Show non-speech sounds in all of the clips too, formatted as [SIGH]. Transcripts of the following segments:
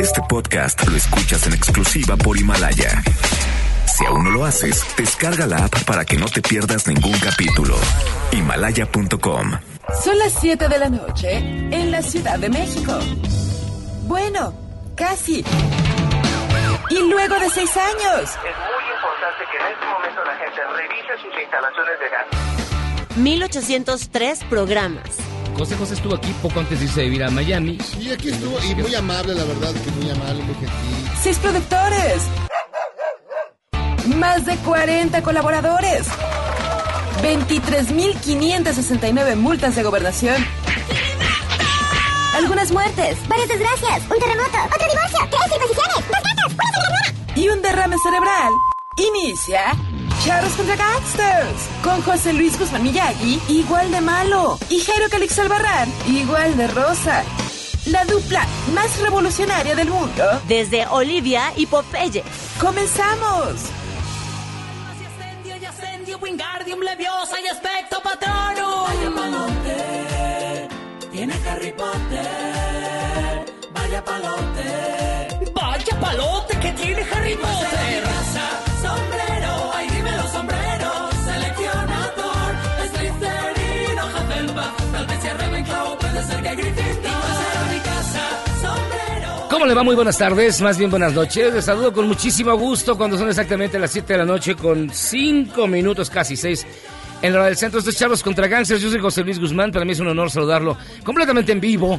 Este podcast lo escuchas en exclusiva por Himalaya. Si aún no lo haces, descarga la app para que no te pierdas ningún capítulo. Himalaya.com. Son las 7 de la noche en la Ciudad de México. Bueno, casi. Y luego de seis años. Es muy importante que en este momento la gente revise sus instalaciones de gas. 1803 programas. José José estuvo aquí poco antes de irse a vivir a Miami. Sí, aquí estuvo, y muy amable, la verdad, que muy amable, muy gentil. Seis productores. Más de 40 colaboradores. 23.569 multas de gobernación. Algunas muertes, varias desgracias, un terremoto, otro divorcio, tres circuncisiones, dos gatos, una. Y un derrame cerebral. Inicia Charros contra Gangsters. Con José Luis Guzmán Miyagi, igual de malo. Y Jairo Calix Albarrán, igual de rosa. La dupla más revolucionaria del mundo. Desde Olivia y Popeye. ¡Comenzamos! Wingardium Leviosa y Aspecto Patronum. Vaya palote, tiene Harry Potter. Vaya palote. Vaya palote que tiene Harry Potter. ¿Cómo le va? Muy buenas tardes, más bien buenas noches. Les saludo con muchísimo gusto cuando son exactamente las 7 de la noche con 5 minutos, casi 6. En la hora del centro, estos es Charlos contra Gangsters. Yo soy José Luis Guzmán. Para mí es un honor saludarlo completamente en vivo.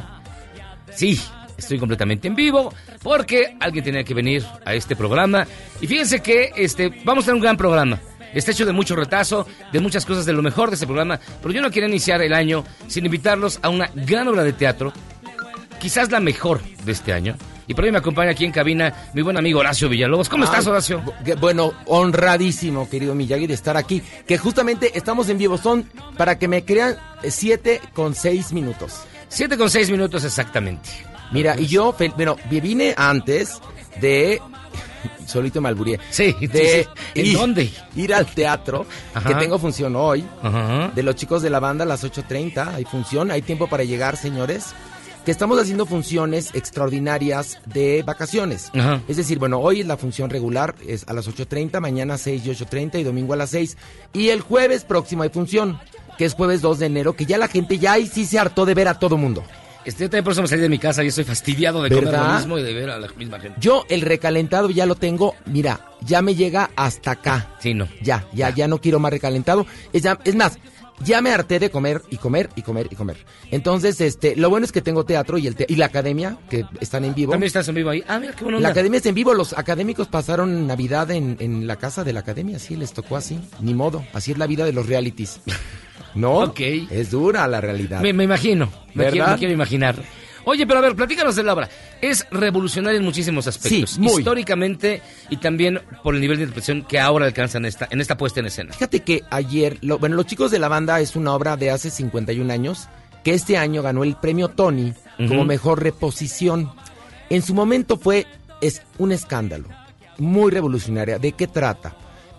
Sí, estoy completamente en vivo porque alguien tenía que venir a este programa. Y fíjense que este, vamos a tener un gran programa. Está hecho de mucho retazo, de muchas cosas de lo mejor de este programa. Pero yo no quiero iniciar el año sin invitarlos a una gran obra de teatro quizás la mejor de este año. Y por ahí me acompaña aquí en cabina mi buen amigo Horacio Villalobos. ¿Cómo estás, Ay, Horacio? Bueno, honradísimo, querido Miyagi, de estar aquí. Que justamente estamos en vivo. Son, para que me crean, 7 con 6 minutos. Siete con seis minutos exactamente. Mira, y yo, bueno, vine antes de... [LAUGHS] Solito me. Sí, de sí, sí. ¿En ir- dónde? Ir al teatro, Ajá. que tengo función hoy. Ajá. De los chicos de la banda a las 8.30. Hay función, hay tiempo para llegar, señores. Que estamos haciendo funciones extraordinarias de vacaciones. Ajá. Es decir, bueno, hoy la función regular es a las 8.30, mañana 6 y 8.30 y domingo a las 6. Y el jueves próximo hay función, que es jueves 2 de enero, que ya la gente ya ahí sí se hartó de ver a todo mundo. Este, yo también por eso me salí de mi casa y estoy fastidiado de comer ¿Verdad? lo mismo y de ver a la misma gente. Yo el recalentado ya lo tengo, mira, ya me llega hasta acá. Sí, no. Ya, ya, ya no quiero más recalentado. Es, ya- es más, ya me harté de comer y comer y comer y comer. Entonces, este, lo bueno es que tengo teatro y el te- y la academia, que están en vivo. También estás en vivo ahí. Ah, mira qué bueno. La academia está en vivo, los académicos pasaron Navidad en, en la casa de la academia, sí, les tocó así, ni modo, así es la vida de los realities. [LAUGHS] ¿No? Ok. Es dura la realidad. Me, me imagino. Me ¿Verdad? quiero, me quiero imaginar. Oye, pero a ver, platícanos de la obra. Es revolucionaria en muchísimos aspectos. Sí, muy. Históricamente y también por el nivel de interpretación que ahora alcanzan esta, en esta puesta en escena. Fíjate que ayer, lo- bueno, Los Chicos de la Banda es una obra de hace 51 años que este año ganó el premio Tony como mejor reposición. En su momento fue es un escándalo, muy revolucionaria. ¿De qué trata?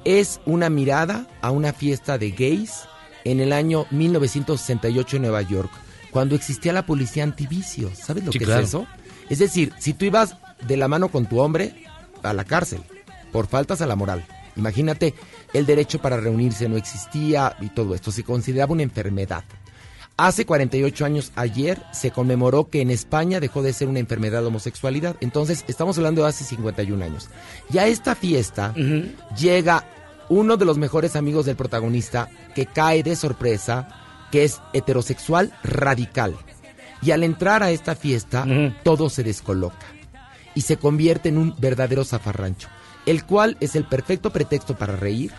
Es una mirada a una fiesta de gays en el año 1968 en Nueva York, cuando existía la policía antivicio. ¿Sabes lo Sí, que claro. es eso? Es decir, si tú ibas de la mano con tu hombre a la cárcel por faltas a la moral. Imagínate, el derecho para reunirse no existía y todo esto se consideraba una enfermedad. Hace 48 años, ayer, se conmemoró que en España dejó de ser una enfermedad la homosexualidad. Entonces, estamos hablando de hace 51 años. Y a esta fiesta llega uno de los mejores amigos del protagonista que cae de sorpresa, que es heterosexual radical. Y al entrar a esta fiesta, todo se descoloca y se convierte en un verdadero zafarrancho, el cual es el perfecto pretexto para reír,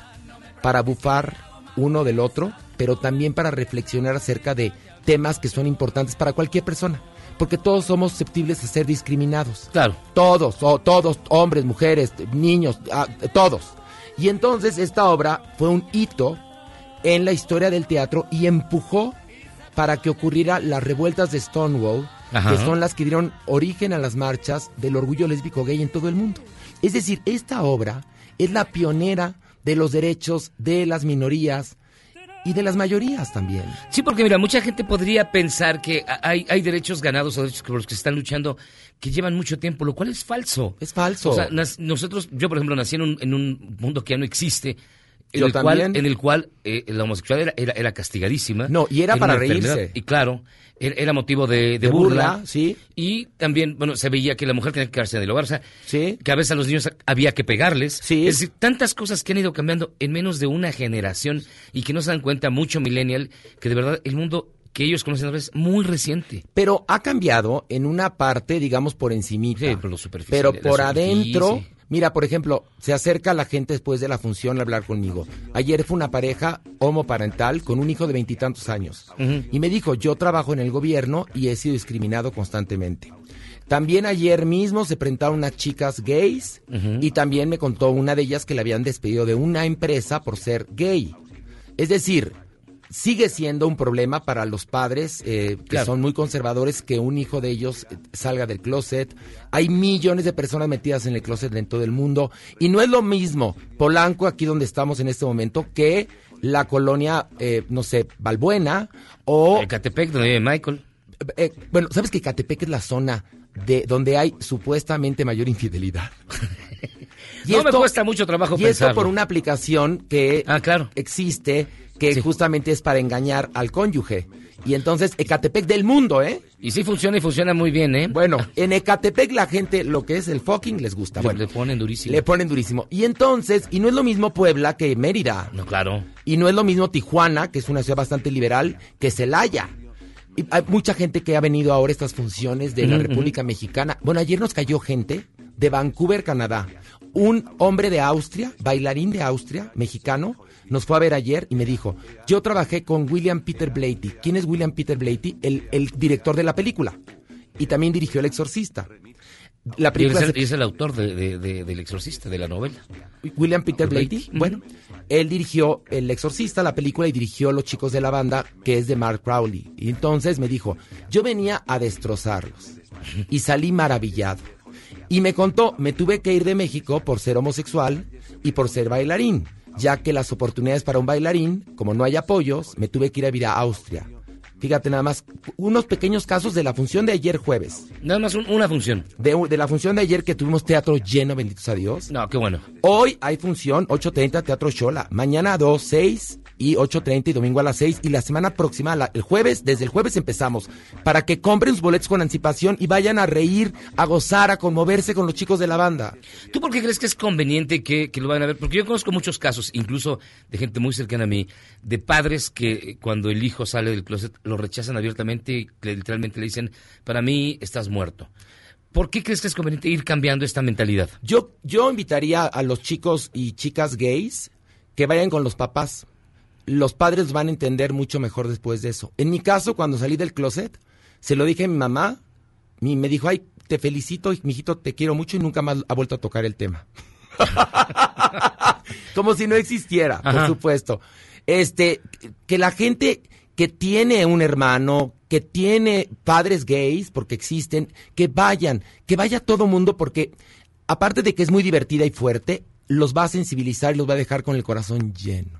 para bufar uno del otro, pero también para reflexionar acerca de temas que son importantes para cualquier persona, porque todos somos susceptibles a ser discriminados. Claro. Todos, o todos, hombres, mujeres, niños, ah, todos. Y entonces esta obra fue un hito en la historia del teatro y empujó para que ocurriera las revueltas de Stonewall, Ajá. que son las que dieron origen a las marchas del orgullo lésbico gay en todo el mundo. Es decir, esta obra es la pionera de los derechos de las minorías y de las mayorías también. Sí, porque mira, mucha gente podría pensar que hay, hay derechos ganados o derechos por los que se están luchando que llevan mucho tiempo, lo cual es falso. Es falso. O sea, nosotros, yo por ejemplo, nací en un, en un mundo que ya no existe. En el, cual, también. en el cual eh, la homosexualidad era, era, era castigadísima. No, y era para reírse. Y claro, era, motivo de, de De burla. burla, sí. Y también, bueno, se veía que la mujer tenía que quedarse en el hogar. O sea, Sí. que a veces a los niños había que pegarles. Sí. Es decir, tantas cosas que han ido cambiando en menos de una generación y que no se dan cuenta mucho millennial que de verdad el mundo que ellos conocen ahora es muy reciente. Pero ha cambiado en una parte, digamos, por encimita. Sí, por lo superficial, Pero por superficie. adentro, mira, por ejemplo, se acerca la gente después de la función a hablar conmigo. Ayer fue una pareja homoparental con un hijo de veintitantos años. Y me dijo, yo trabajo en el gobierno y he sido discriminado constantemente. También ayer mismo se presentaron unas chicas gays y también me contó una de ellas que le habían despedido de una empresa por ser gay. Es decir, sigue siendo un problema para los padres eh, que Claro. son muy conservadores que un hijo de ellos eh, salga del closet. Hay millones de personas metidas en el closet en todo el mundo y no es lo mismo Polanco aquí donde estamos en este momento que la colonia, eh, no sé, Balbuena o Ecatepec, donde vive Michael. eh, bueno, ¿sabes que Catepec es la zona de donde hay supuestamente mayor infidelidad? [LAUGHS] No me cuesta mucho trabajo Y esto por una aplicación que Ah, claro. existe, que Sí. justamente es para engañar al cónyuge. Y entonces, Ecatepec del mundo, ¿eh? Y sí funciona y funciona muy bien, ¿eh? Bueno, en Ecatepec la gente lo que es el fucking les gusta. Bueno, le ponen durísimo. le ponen durísimo. Y entonces, y no es lo mismo Puebla que Mérida. No, claro. Y no es lo mismo Tijuana, que es una ciudad bastante liberal, que Celaya. Y hay mucha gente que ha venido ahora a estas funciones de la República Mexicana. Bueno, ayer nos cayó gente de Vancouver, Canadá. Un hombre de Austria, bailarín de Austria, mexicano, nos fue a ver ayer y me dijo, yo trabajé con William Peter Blatty. ¿Quién es William Peter Blatty? El, el director de la película. Y también dirigió El Exorcista. La Y es, el, es autor de, de- de- del Exorcista, de la novela. William Peter Blatty. Blatty. Bueno, él dirigió El Exorcista, la película, y dirigió Los Chicos de la Banda, que es de Mark Crowley. Y entonces me dijo, yo venía a destrozarlos. Y salí maravillado. Y me contó, me tuve que ir de México por ser homosexual y por ser bailarín, ya que las oportunidades para un bailarín, como no hay apoyos, me tuve que ir a vivir a Austria. Fíjate nada más, unos pequeños casos de la función de ayer jueves. Nada más un- una función. De, de la función de ayer que tuvimos teatro lleno, benditos a Dios. No, qué bueno. Hoy hay función 8.30 Teatro Chola. Mañana a 2, 6 y 8.30 y domingo a las 6. Y la semana próxima, la- el jueves, desde el jueves empezamos. Para que compren sus boletos con anticipación y vayan a reír, a gozar, a conmoverse con los chicos de la banda. ¿Tú por qué crees que es conveniente que, que lo vayan a ver? Porque yo conozco muchos casos, incluso de gente muy cercana a mí, de padres que cuando el hijo sale del closet lo rechazan abiertamente y que literalmente le dicen, para mí estás muerto. ¿Por qué crees que es conveniente ir cambiando esta mentalidad? Yo, yo invitaría a los chicos y chicas gays que vayan con los papás. Los padres van a entender mucho mejor después de eso. En mi caso, cuando salí del closet, se lo dije a mi mamá y me dijo, ay, te felicito, mijito, te quiero mucho y nunca más ha vuelto a tocar el tema. [LAUGHS] Como si no existiera, por supuesto. Este, que la gente que tiene un hermano, que tiene padres gays, porque existen, que vayan, que vaya todo mundo, porque aparte de que es muy divertida y fuerte, los va a sensibilizar y los va a dejar con el corazón lleno.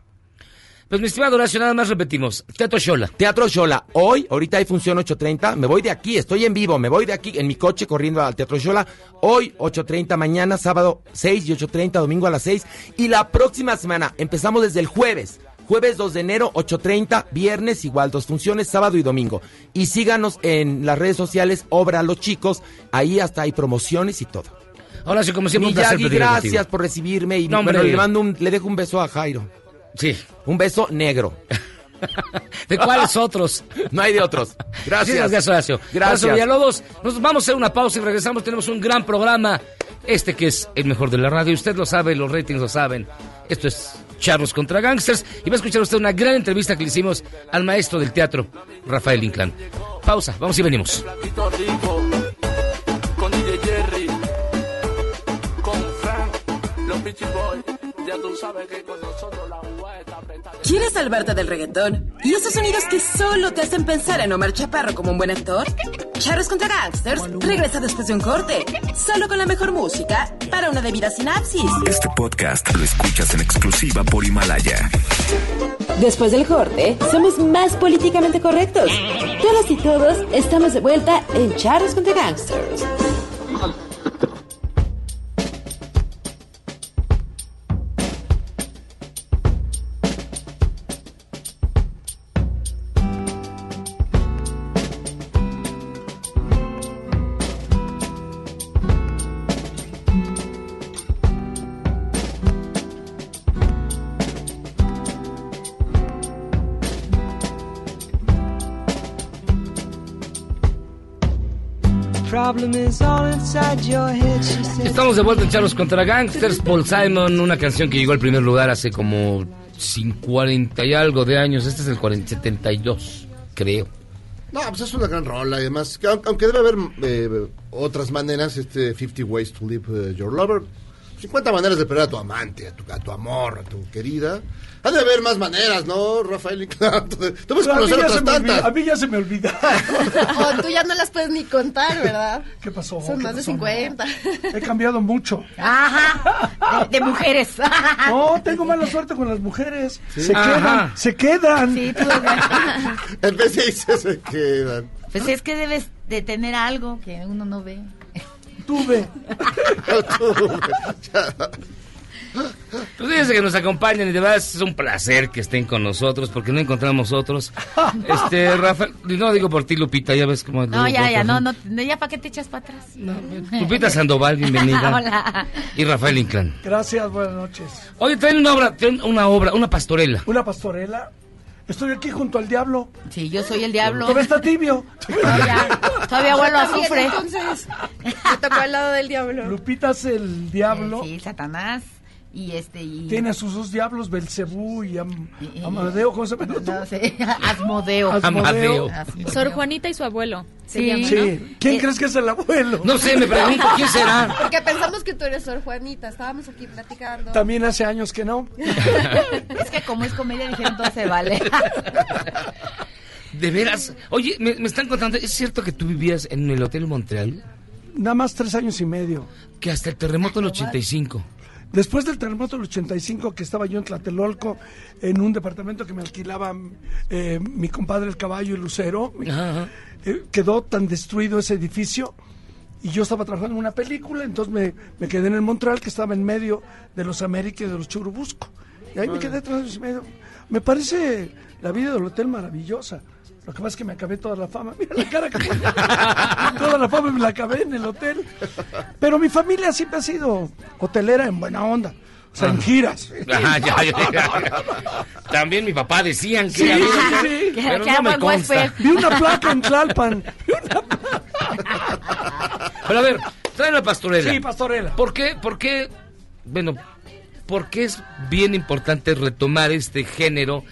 Pues mi estimado Horacio, nada más repetimos. Teatro Shola. Teatro Xola, hoy, ahorita hay función 8.30, me voy de aquí, estoy en vivo, me voy de aquí en mi coche corriendo al Teatro Xola, hoy 8.30, mañana sábado 6 y 8.30, domingo a las 6, y la próxima semana, empezamos desde el jueves, jueves 2 de enero, 8.30, viernes igual, dos funciones, sábado y domingo. Y síganos en las redes sociales, Obra Los Chicos, ahí hasta hay promociones y todo. Horacio, como siempre, un placer gracias contigo. por recibirme y No, bueno, le mando un, le dejo un beso a Jairo. Sí. Un beso negro. [LAUGHS] ¿De cuáles otros? No hay de otros. Gracias. Muchísimas gracias, Horacio. Gracias. Horacio Villalobos, nos vamos a hacer una pausa y regresamos. Tenemos un gran programa. Este que es el mejor de la radio. Usted lo sabe, los ratings lo saben. Esto es Charlos contra Gangsters. Y va a escuchar usted una gran entrevista que le hicimos al maestro del teatro, Rafael Inclán. Pausa, vamos y venimos. Platito rico, con DJ Jerry, con Frank, los. Ya tú sabes que con nosotros la UA está apretada. ¿Quieres salvarte del reggaetón? ¿Y esos sonidos que solo te hacen pensar en Omar Chaparro como un buen actor? Charros contra Gangsters regresa después de un corte, solo con la mejor música para una debida sinapsis. Este podcast lo escuchas en exclusiva por Himalaya. Después del corte, somos más políticamente correctos. Todas y todos estamos de vuelta en Charros contra Gangsters. Estamos de vuelta en Charlos contra Gangsters. Paul Simon, una canción que llegó al primer lugar hace como 40 y algo de años. Este es el 40, 72, creo. No, pues es una gran rola. y Además, que aun- aunque debe haber eh, otras maneras, este 50 Ways to Live eh, Your Lover. 50 maneras de perder a tu amante, a tu, a tu amor, a tu querida. Ha de haber más maneras, ¿no, Rafael? [LAUGHS] Claro, Tú a, conocer otras tantas. a mí ya se me olvida. [LAUGHS] O tú ya no las puedes ni contar, ¿verdad? [LAUGHS] ¿Qué pasó? Son ¿Qué más de pasó? 50. He cambiado mucho. Ajá. De, de mujeres. No, tengo mala suerte con las mujeres. Se Ajá. quedan, se quedan. Sí, tú. En vez de irse, se quedan. Pues es que debes de tener algo que uno no ve. Tuve. [LAUGHS] Pues fíjense que nos acompañan y de verdad es un placer que estén con nosotros porque no encontramos otros. [LAUGHS] Este, Rafael, no digo por ti, Lupita, ya ves cómo. No, ya, ya, no, no, no, ya para qué te echas para atrás. Lupita Sandoval, bienvenida. [LAUGHS] Hola. Y Rafael Inclán. Gracias, buenas noches. Oye, traen una obra, traen una obra, una pastorela. Una pastorela. Estoy aquí junto al diablo. Sí, yo soy el diablo. Todavía está tibio. Todavía, todavía vuelo a Bien, azufre. entonces, me tocó al lado del diablo. Lupita es el diablo. Sí, Satanás. Y este. Y... Tiene a sus dos diablos, Belcebú y Am- Amadeo. ¿Cómo se llama? No sé, [LAUGHS] [LAUGHS] Asmodeo. Asmodeo. Asmodeo. Sor Juanita y su abuelo. Sí. ¿Quién Eh, crees que es el abuelo? No sé, me pregunto, ¿quién será? Porque pensamos que tú eres Sor Juanita. Estábamos aquí platicando. También hace años que no. [LAUGHS] Es que como es comedia dijeron todo se vale. De veras. Oye, me, me están contando, ¿es cierto que tú vivías en el Hotel Montreal? Nada más tres años y medio. Que hasta el terremoto del 85. Después del terremoto del 85, que estaba yo en Tlatelolco, en un departamento que me alquilaba eh, mi compadre el caballo y Lucero, Ajá. eh, quedó tan destruido ese edificio y yo estaba trabajando en una película, entonces me, me quedé en el Montreal, que estaba en medio de los América y de los Churubusco. Y ahí me quedé tres años y medio. Me parece la vida del hotel maravillosa. Lo que pasa es que me acabé toda la fama. [LAUGHS] Mira la cara que tengo. Toda la fama me la acabé en el hotel. Pero mi familia siempre ha sido hotelera en buena onda. O sea, en giras. [LAUGHS] Ya, ya, ya. También mi papá decían que Sí, era- sí, sí. Que- pero no era me buen consta. Vi una placa en Tlalpan. Pero a ver, trae la pastorela. Sí, pastorela. ¿Por qué? ¿Por qué? Bueno, ¿por qué es bien importante retomar este género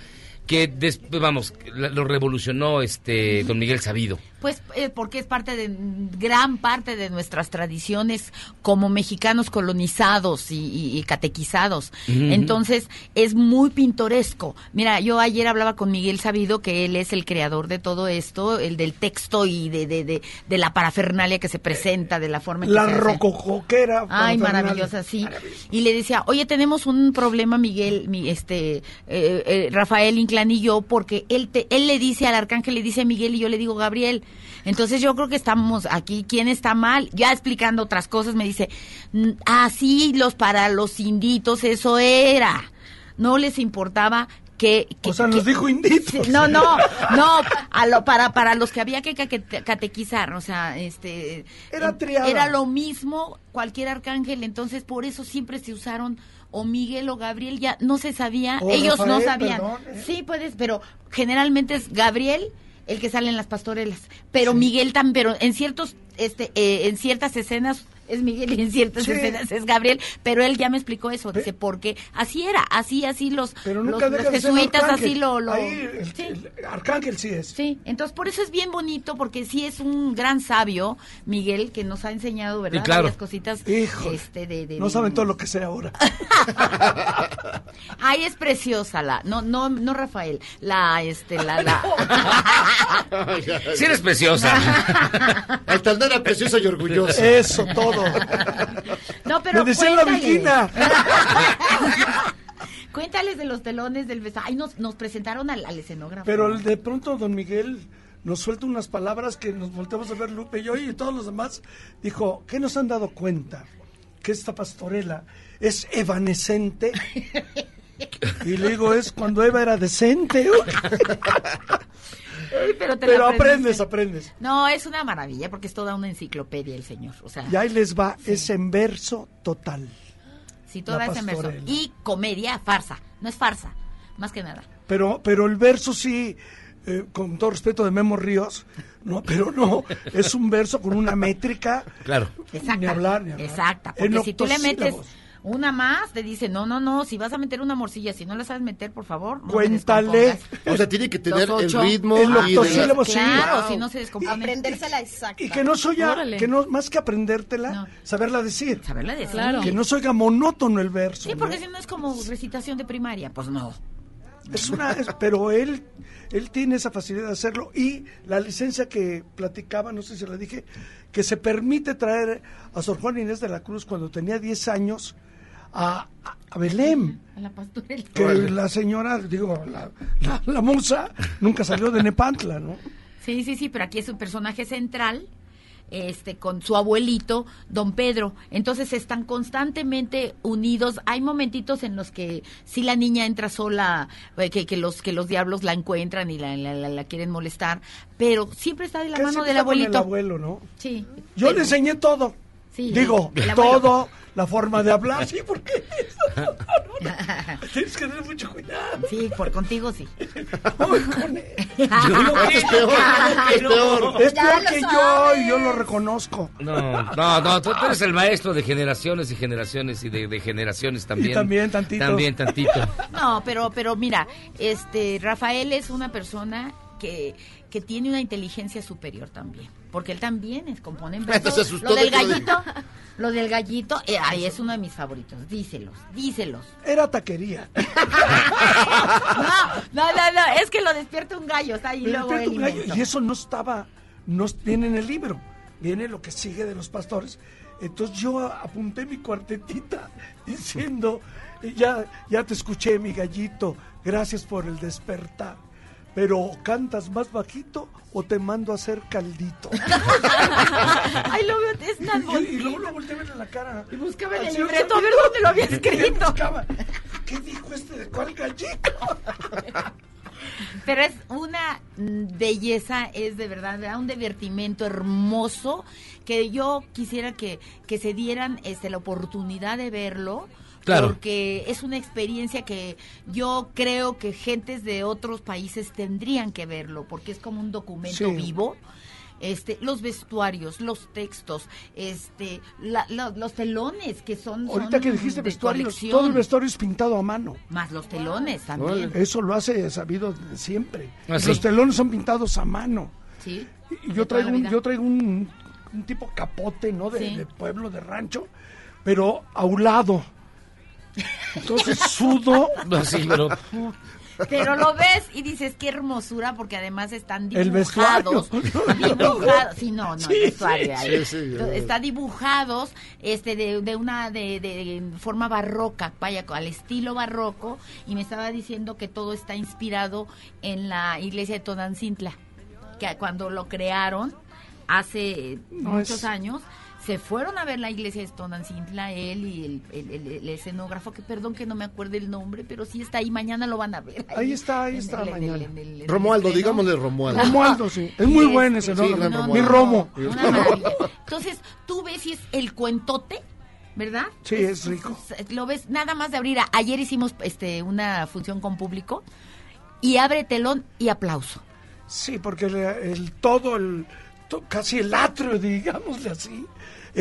que después, vamos, la- lo revolucionó este don Miguel Sabido? Pues eh, porque es parte de gran parte de nuestras tradiciones como mexicanos colonizados y, y- y catequizados. Entonces es muy pintoresco. Mira, yo ayer hablaba con Miguel Sabido, que él es el creador de todo esto, el del texto y de, de, de, de la parafernalia que se presenta, de la forma en que La hace. rococoquera. Ay, maravillosa, sí. Y le decía, oye, tenemos un problema, Miguel, mi, este, eh, eh, Rafael Inclán y yo, porque él, te, él le dice al arcángel, le dice a Miguel y yo le digo Gabriel. Entonces yo creo que estamos aquí, ¿quién está mal? Ya explicando otras cosas, me dice, "Mm, así los para los inditos, eso era. No les importaba que... que O sea, nos que- dijo inditos. Sí, no, no, no, a lo, para, para los que había que cate- catequizar, o sea, este... Era triada. Era lo mismo cualquier arcángel, entonces por eso siempre se usaron o Miguel o Gabriel, ya no se sabía, O ellos no sabían. perdón, ¿eh? Sí, puedes, pero generalmente es Gabriel el que sale en las pastorelas, pero Miguel también, pero en ciertos, este, eh, en ciertas escenas es Miguel y en ciertas Sí. escenas es Gabriel, pero él ya me explicó eso, dice, porque así era, así, así los, Pero los, nunca los jesuitas así lo... lo Ahí el- sí. el Arcángel sí es. Sí, entonces por eso es bien bonito, porque sí es un gran sabio, Miguel, que nos ha enseñado, ¿verdad? Sí, claro. Varias cositas. Este, de, de- No de- saben todo lo que sé ahora. [LAUGHS] Ay, es preciosa la, no, no, no Rafael, la, este, la, la. Sí eres preciosa. [LAUGHS] Altanera preciosa y orgullosa. Eso, todo. No, pero Me la viquina. [LAUGHS] Cuéntales de los telones del beso. Ay, nos, nos presentaron al, al escenógrafo. Pero de pronto don Miguel nos suelta unas palabras que nos volteamos a ver Lupe y yo y todos los demás. Dijo, ¿qué nos han dado cuenta? Que esta pastorela es evanescente. [LAUGHS] Y le digo, es cuando Eva era decente. [LAUGHS] Ay, pero te Pero la aprendes, aprendes. No, es una maravilla porque es toda una enciclopedia el señor. O sea, Y ahí les va, es en verso total. sí, toda es en verso. Y comedia, farsa. No es farsa, más que nada. Pero, pero el verso sí, eh, con todo respeto de Memo Ríos, no, pero no, es un verso con una métrica. Claro. Exacta. Ni hablar, ni hablar. Exacta. En Porque si tú le metes. Una más, te dice, no, no, no, si vas a meter una morcilla, si no la sabes meter, por favor, no Cuéntale. O sea, tiene que tener el ritmo El octosílabo, sí. Claro, Wow. si no se descompone. Aprendérsela exacta. Y que no soy que no, más que aprendértela, No. saberla decir. Saberla decir. Claro. Que no se oiga monótono el verso. Sí, ¿no? porque si no es como recitación de primaria, pues no. Es una, es- pero él, él tiene esa facilidad de hacerlo y la licencia que platicaba, no sé si la dije, que se permite traer a Sor Juan Inés de la Cruz cuando tenía 10 años a, a- Belén. A la pastorela. Que la señora, digo, la, la, la musa nunca salió de Nepantla, ¿no? Sí, sí, sí, pero aquí es un personaje central, este, con su abuelito, don Pedro. Entonces están constantemente unidos. Hay momentitos en los que si la niña entra sola, eh, que, que los que los diablos la encuentran y la, la, la- la quieren molestar, pero siempre está de la mano del con abuelito. El abuelo, ¿no? Sí. Yo pero- le enseñé todo. Sí, Digo, todo, la forma de hablar, sí, porque [LAUGHS] tienes que tener mucho cuidado. Sí, por contigo sí. Ay, con él. [LAUGHS] Es peor, es peor. Es peor que yo y yo lo reconozco. No, no, no, tú, tú eres el maestro de generaciones y generaciones y de, de generaciones también. Y también tantito. También tantito. No, pero, pero mira, este Rafael es una persona que, que tiene una inteligencia superior también, porque él también es compone en verso. Se asustó Lo de del gallito, [LAUGHS] lo del gallito, eh, ay, es uno de mis favoritos. Díselos, díselos. Era taquería. [LAUGHS] No, no, no, no, es que lo despierta un gallo, está ahí luego él un gallo, y eso no estaba, no viene en el libro, viene lo que sigue de los pastores. Entonces yo apunté mi cuartetita [LAUGHS] diciendo, ya, ya te escuché mi gallito, gracias por el despertar. Pero cantas más bajito o te mando a hacer caldito. [LAUGHS] Ay, lo veo, es tan y, y bonito. luego lo volteé a ver en la cara. Y buscaba en el libreto a ver dónde lo había escrito. buscaba, ¿Qué dijo este de cuál gallito? [LAUGHS] Pero es una mm, belleza, es de verdad, ¿verdad? un divertimento hermoso que yo quisiera que, que se dieran este, la oportunidad de verlo. Claro. Porque es una experiencia que yo creo que gentes de otros países tendrían que verlo, porque es como un documento Sí. vivo. Este, los vestuarios, los textos, este, la- la- los telones que son, Ahorita son que dijiste de vestuario, colección, todo el vestuario es pintado a mano. más los telones también. Eso lo hace sabido siempre. Ah, sí. Los telones son pintados a mano. Sí. Y yo traigo un, yo traigo un, un tipo capote, ¿no? De, Sí. de pueblo, de rancho, pero aulado. Entonces sudo. No, sí, pero. Pero lo ves y dices qué hermosura porque además están El vestuario. dibujados. [LAUGHS] dibujados. Sí, no, no, Sí, el vestuario. sí, ahí. sí. Está dibujados este de, de una de, de forma barroca, vaya al estilo barroco y me estaba diciendo que todo está inspirado en la iglesia de Tonancintla, que cuando lo crearon hace No, muchos es- años se fueron a ver la iglesia de Tonancintla, él y el, el- el- el escenógrafo, que perdón que no me acuerde el nombre, pero sí está ahí, mañana lo van a ver. Ahí está, ahí está mañana. Romualdo, digámosle Romualdo. Romualdo, sí. Es muy buen ese, ¿no? sí, gran No, Mi Romo. Entonces, tú ves y es el cuentote, ¿verdad? Sí, es rico. es- Lo ves nada más de abrir. a- Ayer hicimos este una función con público y abre telón y aplauso. Sí, porque el, el todo, el, to- casi el atrio, digámosle así,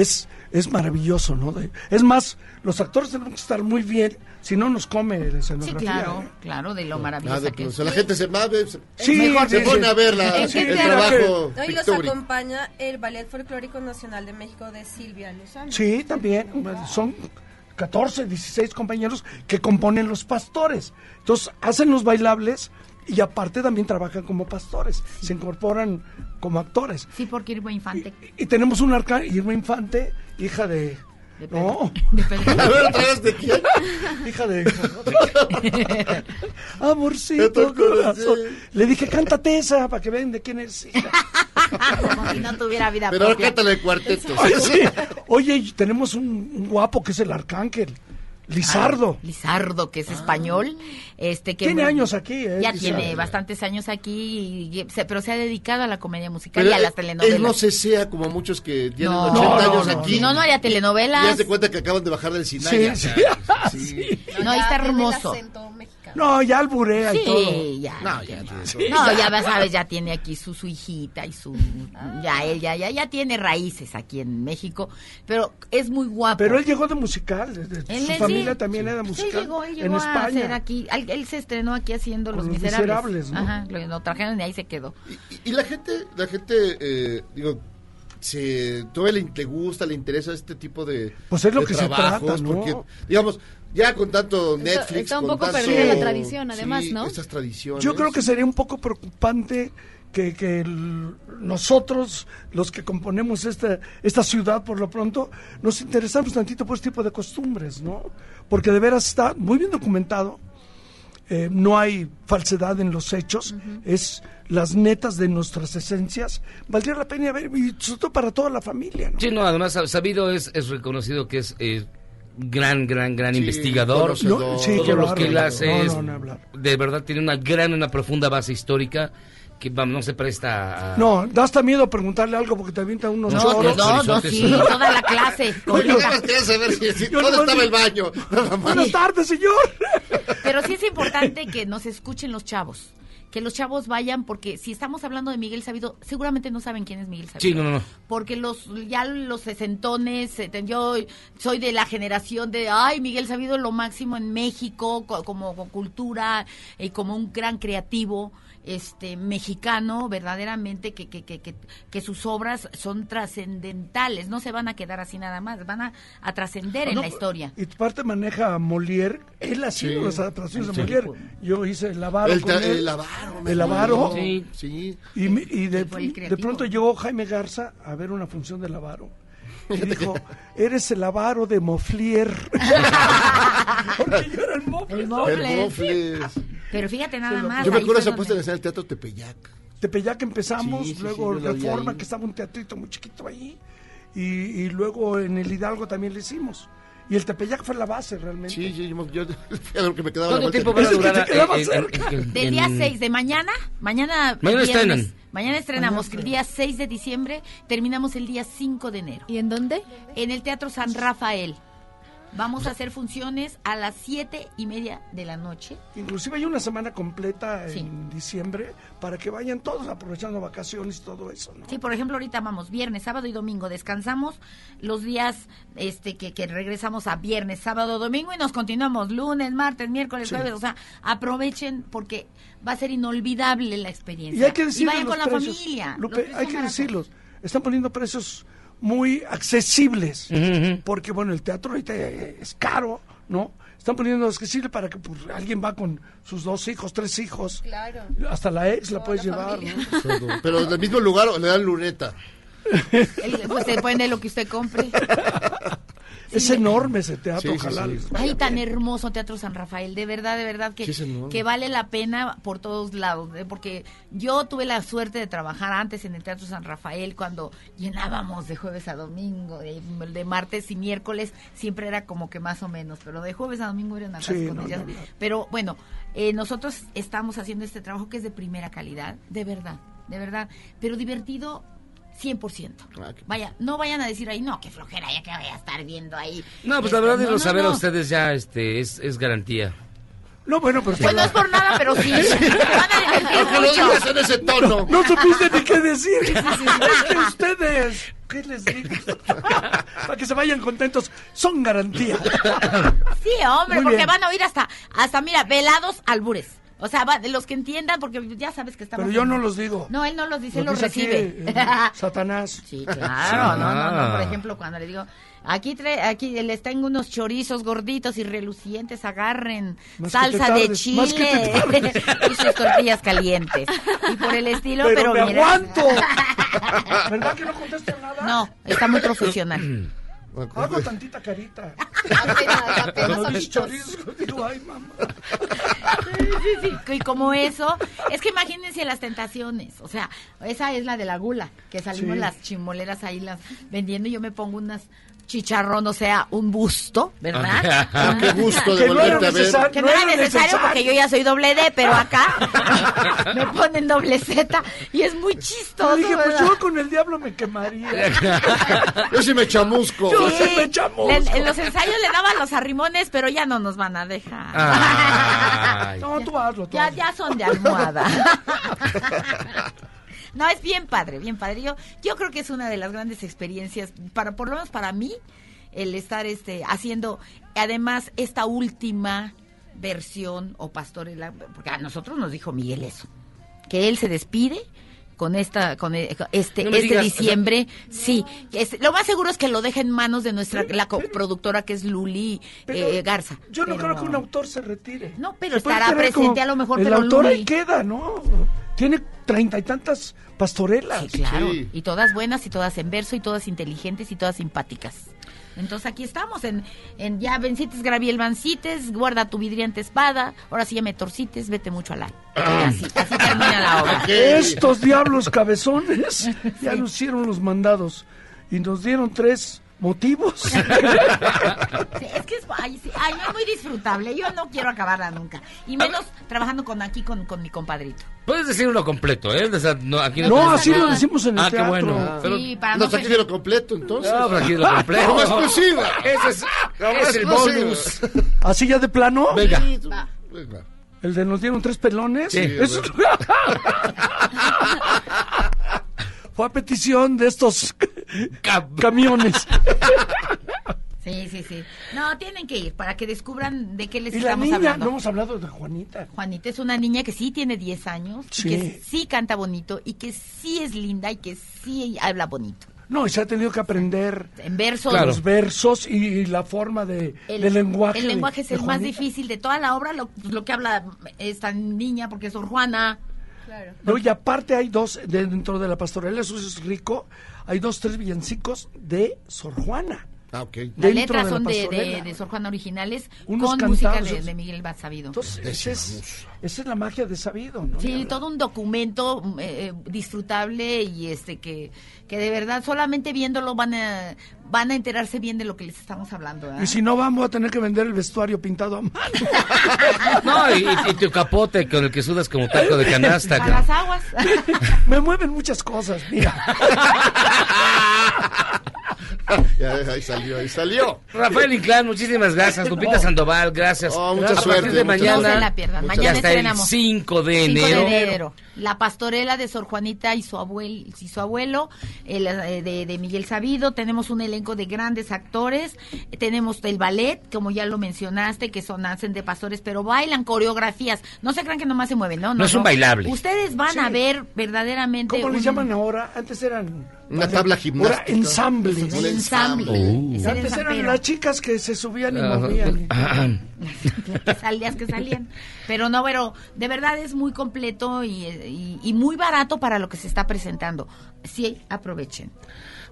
es, es maravilloso, ¿no? De- es más, los actores tenemos que estar muy bien, si no nos come la Sí, escenografía. claro, ¿eh? claro, de lo Nada, maravillosa que es. o sea, la gente se mabe, se, Sí, mejor se sí, pone sí. a ver la- ¿En qué el trabajo No, y los acompaña el Ballet Folclórico Nacional de México de Silvia Lozano. Sí, también. Son 14, 16 compañeros que componen los pastores. Entonces, hacen los bailables y aparte también trabajan como pastores. Se incorporan como actores. Sí, porque Irma Infante. Y tenemos un arca, Irma Infante, hija de... De no, [LAUGHS] De Pedro. A ver, otra vez, ¿de quién? hija de... [LAUGHS] Amorcito corazón. Le dije, cántate esa para que vean de quién es hija. Como si no tuviera vida Pero propia. cántale el cuarteto. Oye, sí. Oye, tenemos un, un guapo que es el arcángel, Lizardo. Ah, Lizardo, que es español. Este, que Tiene años aquí, ¿eh? Ya Lizardo. tiene bastantes años aquí, y- y- se- pero se ha dedicado a la comedia musical Pero y a las telenovelas. Él no se sea como muchos que tienen No, 80 no, años no, aquí. Si no, no haría Y telenovelas. haz de cuenta que acaban de bajar del Sinaya. Sí, [LAUGHS] sí. sí. No, ahí ya está hermoso. No, ya alburea y todo. Sí, ya. No, ya, ya. No, ya vas- sabes, ya tiene aquí su, su hijita y su... Ya, él ya, ya, ya tiene raíces aquí en México, pero es muy guapo. Pero él llegó de musical, de- de- Él su familia sí. también era Sí, musical llegó, él en llegó a hacer España. aquí. Él, él se estrenó aquí haciendo Los, Los Miserables. Miserables, ¿no? Ajá, lo, lo trajeron y ahí se quedó. Y, y la gente, la gente, eh, digo, se, todavía le, le gusta, le interesa este tipo de, Pues es lo de que se trata, ¿no? porque, digamos, ya con tanto Netflix, está un con poco tanto- perdida la tradición, además, sí, ¿no? Estas tradiciones. Yo creo que sería un poco preocupante que, que el- nosotros, los que componemos esta, esta ciudad por lo pronto, nos interesamos tantito por este tipo de costumbres, ¿no? Porque de veras está muy bien documentado, eh, no hay falsedad en los hechos, es las netas de nuestras esencias. Valdría la pena ver, y sobre todo para toda la familia, ¿no? Sí, no, además sab- sabido es, es reconocido que es eh, gran, gran, gran Sí, investigador. No, sí, Todo qué lo que él hace No, es, no, no de verdad tiene una gran, una profunda base histórica que vamos, no se presta a... No, da hasta miedo preguntarle algo porque te avientan unos No, choros. no, no, sí, toda la clase. [LAUGHS] Si, si- dónde nomás estaba el baño. Nada más. Buenas tardes, señor. Pero sí es importante que nos escuchen los chavos. Que los chavos vayan, porque si estamos hablando de Miguel Sabido, seguramente no saben quién es Miguel Sabido. Sí, no, no. Porque los ya los sesentones, eh, yo soy de la generación de, ay, Miguel Sabido lo máximo en México, co- como, co- cultura, y como un gran creativo este mexicano, verdaderamente, que, que, que, que, que sus obras son trascendentales, no se van a quedar así nada más, van a, a trascender en No, la historia. Y parte maneja a Molière. Él ha sido Sí. las adaptaciones Sí. de Molière. Yo hice el Avaro El, con él. el avaro. me El Avaro. Sí. Sí. Y, me- y de, de pronto llegó Jaime Garza a ver una función del Avaro. [LAUGHS] Y dijo, eres el Avaro de Moflier. [LAUGHS] [LAUGHS] Porque yo era el Moflier. El El Mofles. Pero fíjate nada más. Yo me acuerdo esa puesta en donde- escena del Teatro Tepeyac. Tepeyac empezamos, Sí, sí, sí, luego vi Reforma, que estaba un teatrito muy chiquito ahí. Y, y luego en el Hidalgo también lo hicimos. Y el Tepeyac fue la base realmente. Sí, sí, yo, yo fui a lo que me quedaba ¿Cuánto tiempo van a [LAUGHS] que durar? Del día 6 de mañana, mañana, Mañana estrenan. Mañana estrenamos, Mañana el día 6 de diciembre, terminamos el día 5 de enero. ¿Y en dónde? En el Teatro San Rafael. Vamos a hacer funciones a las siete y media de la noche. Inclusive hay una semana completa en diciembre para que vayan todos aprovechando vacaciones y todo eso, ¿no? Sí, por ejemplo, ahorita vamos viernes, sábado y domingo. Descansamos los días este que, que regresamos a viernes, sábado, domingo y nos continuamos lunes, martes, miércoles, Sí. jueves. O sea, aprovechen porque va a ser inolvidable la experiencia. Y hay que decirlo. vayan con la familia. Lupe, hay que decirlos. Están poniendo precios muy accesibles. Porque, bueno, el teatro ahorita es caro, ¿no? Están poniendo accesible para que pues, alguien va con sus dos hijos, tres hijos. Claro. Hasta la ex la puedes la llevar. ¿no? Pero en el mismo lugar le dan luneta. El- pues depende de lo que usted compre. [LAUGHS] Es enorme ese teatro, Sí, vaya Ay, tan hermoso Teatro San Rafael, de verdad, de verdad que, que vale la pena por todos lados, ¿eh? porque yo tuve la suerte de trabajar antes en el Teatro San Rafael cuando llenábamos de jueves a domingo, de, de martes y miércoles siempre era como que más o menos, pero de jueves a domingo eran Sí, no. Pero bueno, eh, nosotros estamos haciendo este trabajo que es de primera calidad, de verdad, de verdad, pero divertido 100%. Ah, qué- Vaya, no vayan a decir ahí, no, qué flojera, ya que voy a estar viendo ahí. No, pues Este, la verdad, no, irlo no, saber no. a ustedes ya este, es, es garantía. No, bueno, pero... Pues no es por nada, pero sí. [LAUGHS] Van a digas en ese tono. No supiste ni qué decir. Es que ustedes, ¿qué les digo? Para que se vayan contentos, son garantía. Sí, hombre, Muy porque bien. van a oír hasta, hasta, mira, velados albures. O sea, va- de los que entiendan, porque ya sabes que estamos... Pero yo en- no los digo. No, él no los dice, él Lo los recibe. eh, [LAUGHS] Satanás. Sí, claro, no, no, no. Ah. Por ejemplo, cuando le digo, aquí trae, aquí les tengo unos chorizos gorditos y relucientes, agarren Más que salsa de tardes, más que te chile [LAUGHS] y sus tortillas calientes. Y por el estilo, pero, Pero, me mira- aguanto. [LAUGHS] ¿Verdad que no contesto nada? No, está muy profesional. [CLEARS THROAT] Hago tantita carita. [LAUGHS] Apenas, apenas digo, ay, mamá. Sí, sí, sí. Y como eso, es que imagínense las tentaciones. O sea, esa es la de la gula, que salimos Sí. las chimoleras ahí las vendiendo y yo me pongo unas chicharrón, o sea, un busto, ¿verdad? Ah, [LAUGHS] qué gusto de Que no era a ver. necesario. Que no, No era necesario, necesario. porque yo ya soy doble D, pero acá [LAUGHS] me ponen doble Z y es muy chistoso. Yo dije, pues yo con el diablo me quemaría. [LAUGHS] Yo sí me chamusco. Yo Sí, sí me chamusco. le- en los ensayos le daban los arrimones, pero ya no nos van a dejar. Ay. No, tú hazlo, tú Ya, hazlo. ya son de almohada. No, es bien padre, bien padre. Yo, yo creo que es una de las grandes experiencias, para, por lo menos para mí, el estar este, haciendo, además, esta última versión o pastorela, porque a nosotros nos dijo Miguel eso, que él se despide con esta con e- con este No este digas, diciembre sí es- lo más seguro es que lo deje en manos de nuestra la coproductora que es Luli Pero eh, Garza Yo no Pero creo que un autor se retire. No, pero estará presente como a lo mejor, El pero autor Luli- ahí queda, ¿no? Tiene treinta y tantas pastorelas. Sí, claro. Sí. Y todas buenas y todas en verso y todas inteligentes y todas simpáticas. Entonces aquí estamos en, en ya vencites, graviel vancites, guarda tu vidriante espada, ahora sí ya me torcites, vete mucho al Así, así termina la obra. Estos diablos cabezones [LAUGHS] ya nos hicieron los mandados y nos dieron tres motivos. Sí, es que es, ay, sí, ay, no es muy disfrutable, yo no quiero acabarla nunca. Y menos trabajando con aquí con, con mi compadrito. Puedes decir uno completo, ¿eh? O sea, no, aquí no, No, así nada. lo decimos en el Ah, qué bueno. Pero, Sí, para no aquí ser- de lo completo, entonces. no, pero aquí lo completo. Como exclusiva. Ese es, es el bonus. Así ya de plano. Venga. Venga. El de nos dieron tres pelones. Sí. Eso- [LAUGHS] [LAUGHS] Fue a petición de estos [LAUGHS] camiones. [LAUGHS] Sí, sí, sí. No, tienen que ir para que descubran de qué les Y la estamos niña, hablando. no hemos hablado de Juanita. Juanita es una niña que sí tiene 10 años, y que sí canta bonito y que sí es linda y que sí habla bonito. No, y se ha tenido que aprender En verso, Claro. los versos y, y la forma de, el, del lenguaje. el de- lenguaje es el más difícil de toda la obra, lo, lo que habla esta niña, porque es Sor Juana. Claro. No, y aparte hay dos, de- dentro de la pastorela, es rico, hay dos, tres villancicos de Sor Juana. Ah. Las letras de la son de, de, pastorela. de Sor Juana originales Unos con música cantados, de, Miguel Sabido. Entonces, es, esa es la magia de Sabido, ¿no? Sí, todo un documento eh, eh, disfrutable y este que, que de verdad solamente viéndolo van a van a enterarse bien de lo que les estamos hablando. ¿verdad? Y si no vamos a tener que vender el vestuario pintado a mano. [LAUGHS] No, y, y tu capote con el que sudas como taco de canasta. a las aguas. [LAUGHS] Me mueven muchas cosas, mira. [LAUGHS] [LAUGHS] Ya, ahí salió, ahí salió. Rafael Inclán, muchísimas gracias. Lupita Sandoval, gracias. Oh, mucha a partir suerte, de mañana. No se la pierdan. Mañana está el estrenamos. 5 de 5 enero. de enero. La pastorela de Sor Juanita y su abuelo, y su abuelo el, eh, de, de Miguel Sabido. Tenemos un elenco de grandes actores. Tenemos el ballet, como ya lo mencionaste, que son hacen de pastores, pero bailan coreografías. No se crean que nomás se mueven, ¿no? No es un bailable. Ustedes van Sí. a ver verdaderamente. ¿Cómo les llaman ahora? Antes eran... Una tabla Ahora gimnástica. ensambles. Ensamble. el Antes eran las chicas que se subían y movían. [CLEARS THROAT] que salías que salían. Pero no, pero de verdad es muy completo y, y- y muy barato para lo que se está presentando. Sí, aprovechen.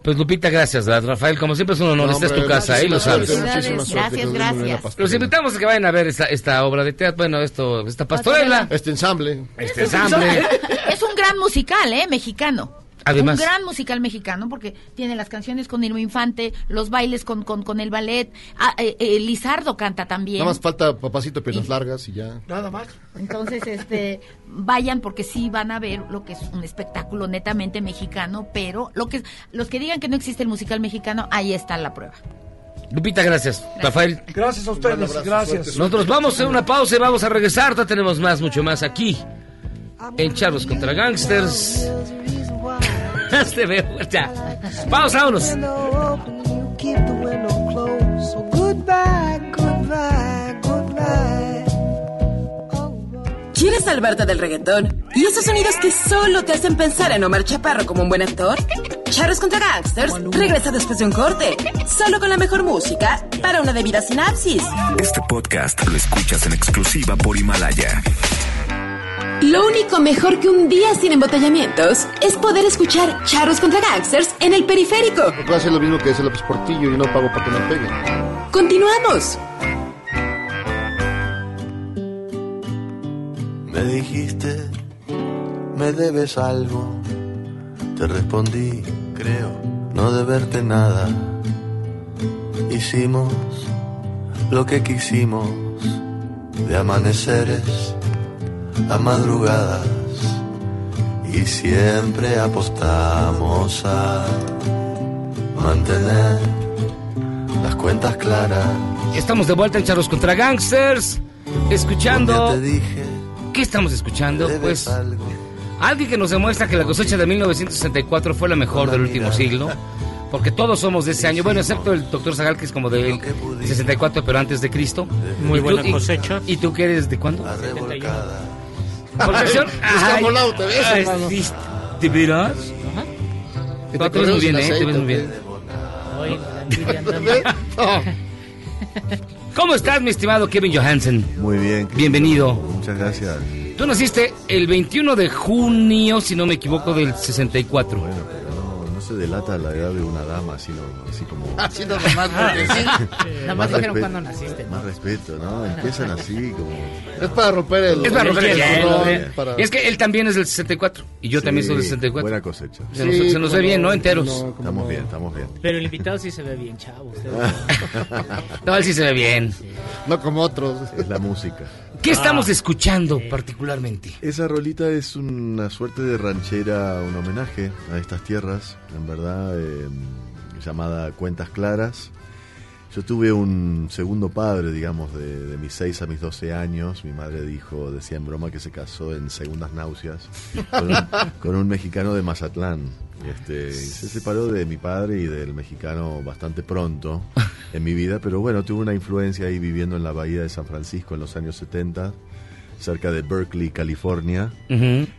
Pues Lupita, gracias, ¿verdad? Rafael. Como siempre es un honor, No, esta es tu casa, ahí lo sabes. gracias, gracias. pastorela. Los invitamos a que vayan a ver esta, esta obra de teatro, bueno, esto, esta pastorela, Este ensamble. este ensamble. Es un gran musical, ¿eh? Mexicano. Además. Un gran musical mexicano porque tiene las canciones con Irma Infante, los bailes con, con, con el ballet. Ah, eh, eh, Lizardo canta también. Nada más falta papacito piernas largas y ya. Nada más. Entonces, este, vayan porque sí van a ver lo que es un espectáculo netamente mexicano, pero lo que los que digan que no existe el musical mexicano, ahí está la prueba. Lupita, gracias. Rafael. Gracias a ustedes, gracias. Nosotros vamos a hacer una pausa y vamos a regresar. Ahorita tenemos más, mucho más aquí. En Charlos contra Gangsters. [LAUGHS] Este veo, ya. Vamos, vámonos. ¿Quieres salvarte del reggaetón? ¿Y esos sonidos que solo te hacen pensar en Omar Chaparro como un buen actor? Charros contra Gangsters regresa después de un corte, solo con la mejor música para una debida sinapsis. Este podcast lo escuchas en exclusiva por Himalaya. Lo único mejor que un día sin embotellamientos es poder escuchar Charros contra Gangsters en el periférico. A hacer lo mismo que ese López Portillo y no pago para que me peguen. Continuamos. Me dijiste, me debes algo. Te respondí, creo, no deberte nada. Hicimos lo que quisimos, de amaneceres a madrugadas y siempre apostamos a mantener las cuentas claras. Estamos de vuelta en Charlos contra Gangsters, escuchando... ¿Qué estamos escuchando? Pues alguien que nos demuestra que la cosecha de 1964 fue la mejor del último siglo. Porque todos somos de ese año, bueno, excepto el doctor Zagal, que es como de 64, pero antes de Cristo. Muy buena cosecha. ¿Y tú que eres de cuándo? 71. Confesión. [LAUGHS] Escamolado, ¿ves? ¿Te verás? Ajá. Te, te, te ves muy bien, ¿eh? Te ves muy bien. [LAUGHS] ¿Cómo estás, mi estimado Kevin Johansen? Muy bien. Bienvenido. Muchas gracias. Tú naciste el 21 de junio, si no me equivoco, del 64. Bueno. Pues, se delata la edad de una dama, así, no- así como... [LAUGHS] Así nada más, porque sí. Nada más dijeron cuándo naciste. ¿no? Más respeto, ¿no? Empiezan así como... Es para romper el. Es para romper el hielo, hielo, ¿no? ¿eh? Para- Y es que él también es del 64 y yo también soy del Sí, 64. Buena cosecha. Se nos, Sí, se nos ve bien, ¿no? no, Enteros. no. Estamos bien, estamos bien. Pero el invitado sí se ve bien chavo. usted. [LAUGHS] No, él sí se ve bien. No como otros. Es la música. ¿Qué estamos Ah, escuchando particularmente? Esa rolita es una suerte de ranchera, un homenaje a estas tierras, en verdad, eh, llamada Cuentas Claras. Yo tuve un segundo padre, digamos, de, de mis 6 a mis 12 años. Mi madre dijo, decía en broma que se casó en segundas náuseas con un, [LAUGHS] con un mexicano de Mazatlán. Este, y se separó de mi padre y del mexicano bastante pronto en mi vida, pero bueno, tuve una influencia ahí viviendo en la bahía de San Francisco en los años 70, cerca de Berkeley, California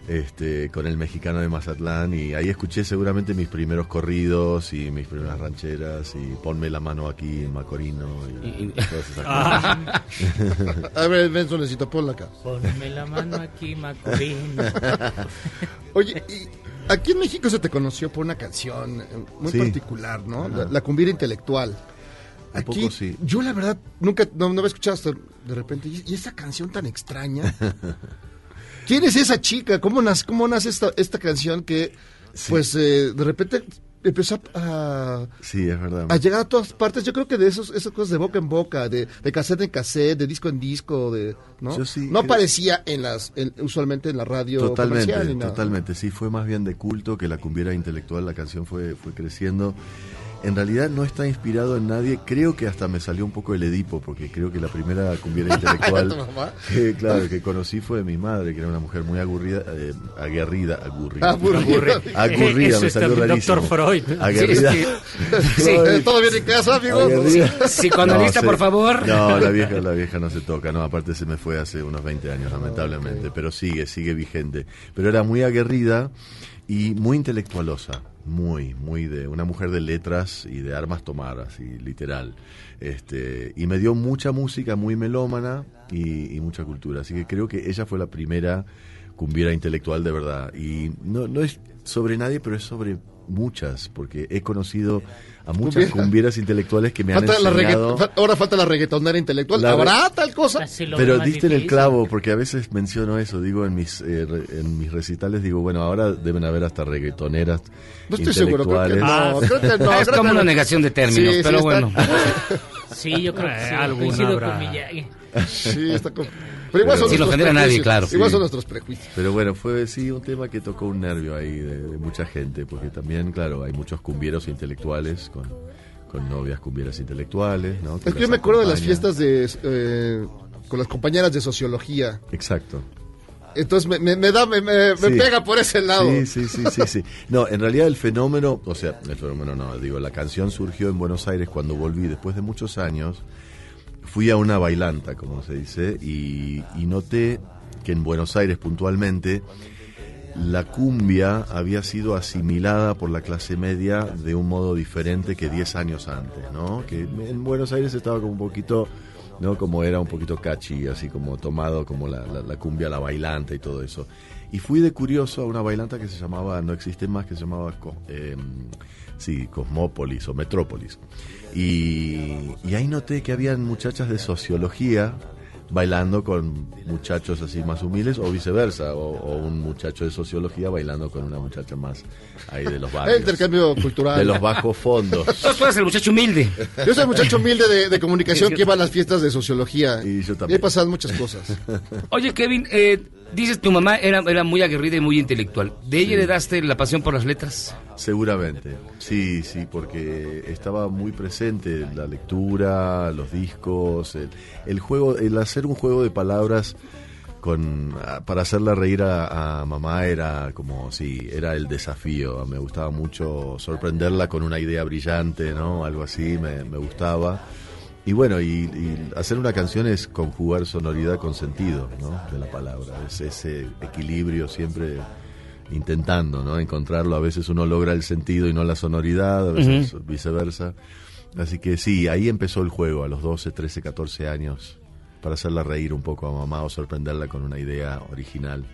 este, con el mexicano de Mazatlán y ahí escuché seguramente mis primeros corridos y mis primeras rancheras y ponme la mano aquí en Macorino y, Y- todas esas [LAUGHS] Ah. cosas. [LAUGHS] A ver, Benzo, necesito ponla acá. Ponme la mano aquí, Macorino. [LAUGHS] Oye, y aquí en México se te conoció por una canción eh, muy Sí. particular, ¿no? Ajá. La, la cumbiera intelectual. Aquí, poco sí. yo la verdad nunca, no, no había escuchado hasta de repente. ¿Y, y esa canción tan extraña? [LAUGHS] ¿Quién es esa chica? ¿Cómo nace, cómo nace esta, esta canción que, pues, eh, de repente empezó a, Sí, es verdad. a llegar a todas partes? Yo creo que de esos, esas cosas de boca en boca, de, de cassette en cassette, de disco en disco, de, ¿no? Sí no aparecía en las, en- usualmente en la radio Totalmente, comercial totalmente. Sí, fue más bien de culto que la cumbiera intelectual. La canción fue, fue creciendo. En realidad no está inspirado en nadie. Creo que hasta me salió un poco el Edipo, porque creo que la primera cumbiera [LAUGHS] intelectual ¿Tu mamá? que, claro, que conocí fue de mi madre, que era una mujer muy agurrida, eh, aguerrida, agurrida. Aburrida. Agurrida, Eso me [LAUGHS] salió rarísimo. Dr. Freud. Aguerrida. Sí, sí. ¿Todo bien en casa? Aguerrida. Psicoanalista, No, por favor. No, la vieja, la vieja no se toca, no, aparte se me fue hace unos 20 años, lamentablemente, pero sigue, sigue vigente. Pero era muy aguerrida y muy intelectualosa, muy, muy de una mujer de letras y de armas tomar, así, literal. Este, y me dio mucha música, muy melómana y, y mucha cultura, así que creo que ella fue la primera cumbiera intelectual de verdad. Y no, no es sobre nadie, pero es sobre muchas, porque he conocido a muchas Cumbiera. cumbieras intelectuales que me han Falta enseñado... ahora falta la reggaetonera intelectual. La ¿Habrá tal cosa? Pero diste en el clavo, porque a veces menciono eso, digo en mis eh, re- en mis recitales, digo, bueno, ahora deben haber hasta reggaetoneras No estoy seguro, creo que intelectuales. no. Creo que no es creo como que una negación de términos, Sí, sí, pero está- bueno. [LAUGHS] Sí, yo creo que sí. Alguna Coincido habrá. con. Sí, está Pero igual son Sin nuestros ofender a nadie, claro. Igual Sí. son nuestros prejuicios. Pero bueno, fue sí un tema que tocó un nervio ahí de, de mucha gente, porque también, claro, hay muchos cumbieros intelectuales con, con novias cumbieras intelectuales, ¿no? Es que yo me acuerdo de las fiestas de eh, con las compañeras de sociología. Exacto. Entonces me, me- me da, me, me- me Sí. pega por ese lado. Sí, sí, sí, sí, sí. No, en realidad el fenómeno, o sea, el fenómeno no, digo, la canción surgió en Buenos Aires cuando volví después de muchos años. Fui a una bailanta, como se dice, y, noté que en Buenos Aires puntualmente la cumbia había sido asimilada por la clase media de un modo diferente que 10 años antes, ¿no? Que en Buenos Aires estaba como un poquito, ¿no? Como era un poquito catchy, así como tomado como la, la- la cumbia, la bailanta y todo eso. Y fui de curioso a una bailanta que se llamaba, no existe más, que se llamaba, eh, sí, Cosmópolis o Metrópolis. Y ahí noté que habían muchachas de sociología bailando con muchachos así más humildes o viceversa, o, o un muchacho de sociología bailando con una muchacha más ahí de los barrios. El intercambio cultural. De los bajos fondos. Tú eres el muchacho humilde. Yo soy el muchacho humilde de, de comunicación que iba a las fiestas de sociología. Y yo he pasado muchas cosas. Oye, Kevin, eh, dices tu mamá era, era muy aguerrida y muy intelectual. ¿De ella le daste la pasión por las letras? Seguramente, sí, sí, porque estaba muy presente la lectura, los discos, el, el juego, el hacer un juego de palabras con para hacerla reír a, mamá era como sí, era el desafío. Me gustaba mucho sorprenderla con una idea brillante, ¿no? Algo así, me, gustaba. Y bueno, y hacer una canción es conjugar sonoridad con sentido, ¿no? De la palabra. Es ese equilibrio siempre intentando, ¿no? Encontrarlo. A veces uno logra el sentido y no la sonoridad, a veces viceversa. Así que sí, ahí empezó el juego a los 12, 13, 14 años para hacerla reír un poco a mamá o sorprenderla con una idea original.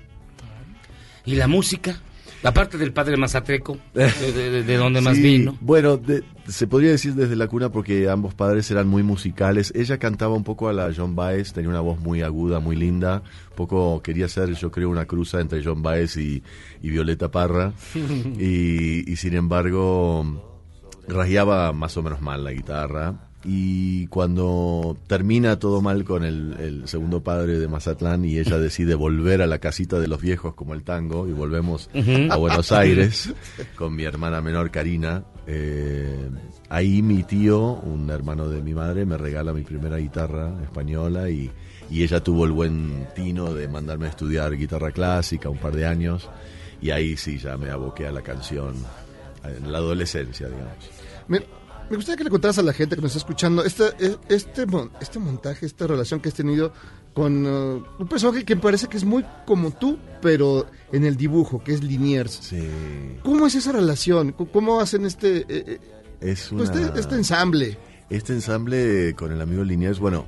¿Y la música? Aparte del padre Mazatreco, de, de- de- de donde [LAUGHS] más Sí, vino. Bueno, de- se podría decir desde la cuna porque ambos padres eran muy musicales. Ella cantaba un poco a la John Baez, tenía una voz muy aguda, muy linda. Un poco quería ser, yo creo, una cruza entre John Baez y, y Violeta Parra. [LAUGHS] y, y sin embargo, rasgueaba más o menos mal la guitarra. Y cuando termina todo mal con el, el segundo padre de Mazatlán y ella decide volver a la casita de los viejos como el tango y volvemos Ujú. a Buenos Aires con mi hermana menor Karina, eh, ahí mi tío, un hermano de mi madre, me regala mi primera guitarra española y, y ella tuvo el buen tino de mandarme a estudiar guitarra clásica un par de años y ahí sí ya me aboqué a la canción en la adolescencia, digamos. Me, me gustaría que le contaras a la gente que nos está escuchando este, e- este, mon- este montaje, esta relación que has tenido con uh, un personaje que parece que es muy como tú, pero en el dibujo, que es Liniers. ¿Cómo es esa relación? ¿Cómo hacen este, eh, eh, Es pues, este, este ensamble? Este ensamble con el amigo Liniers, bueno,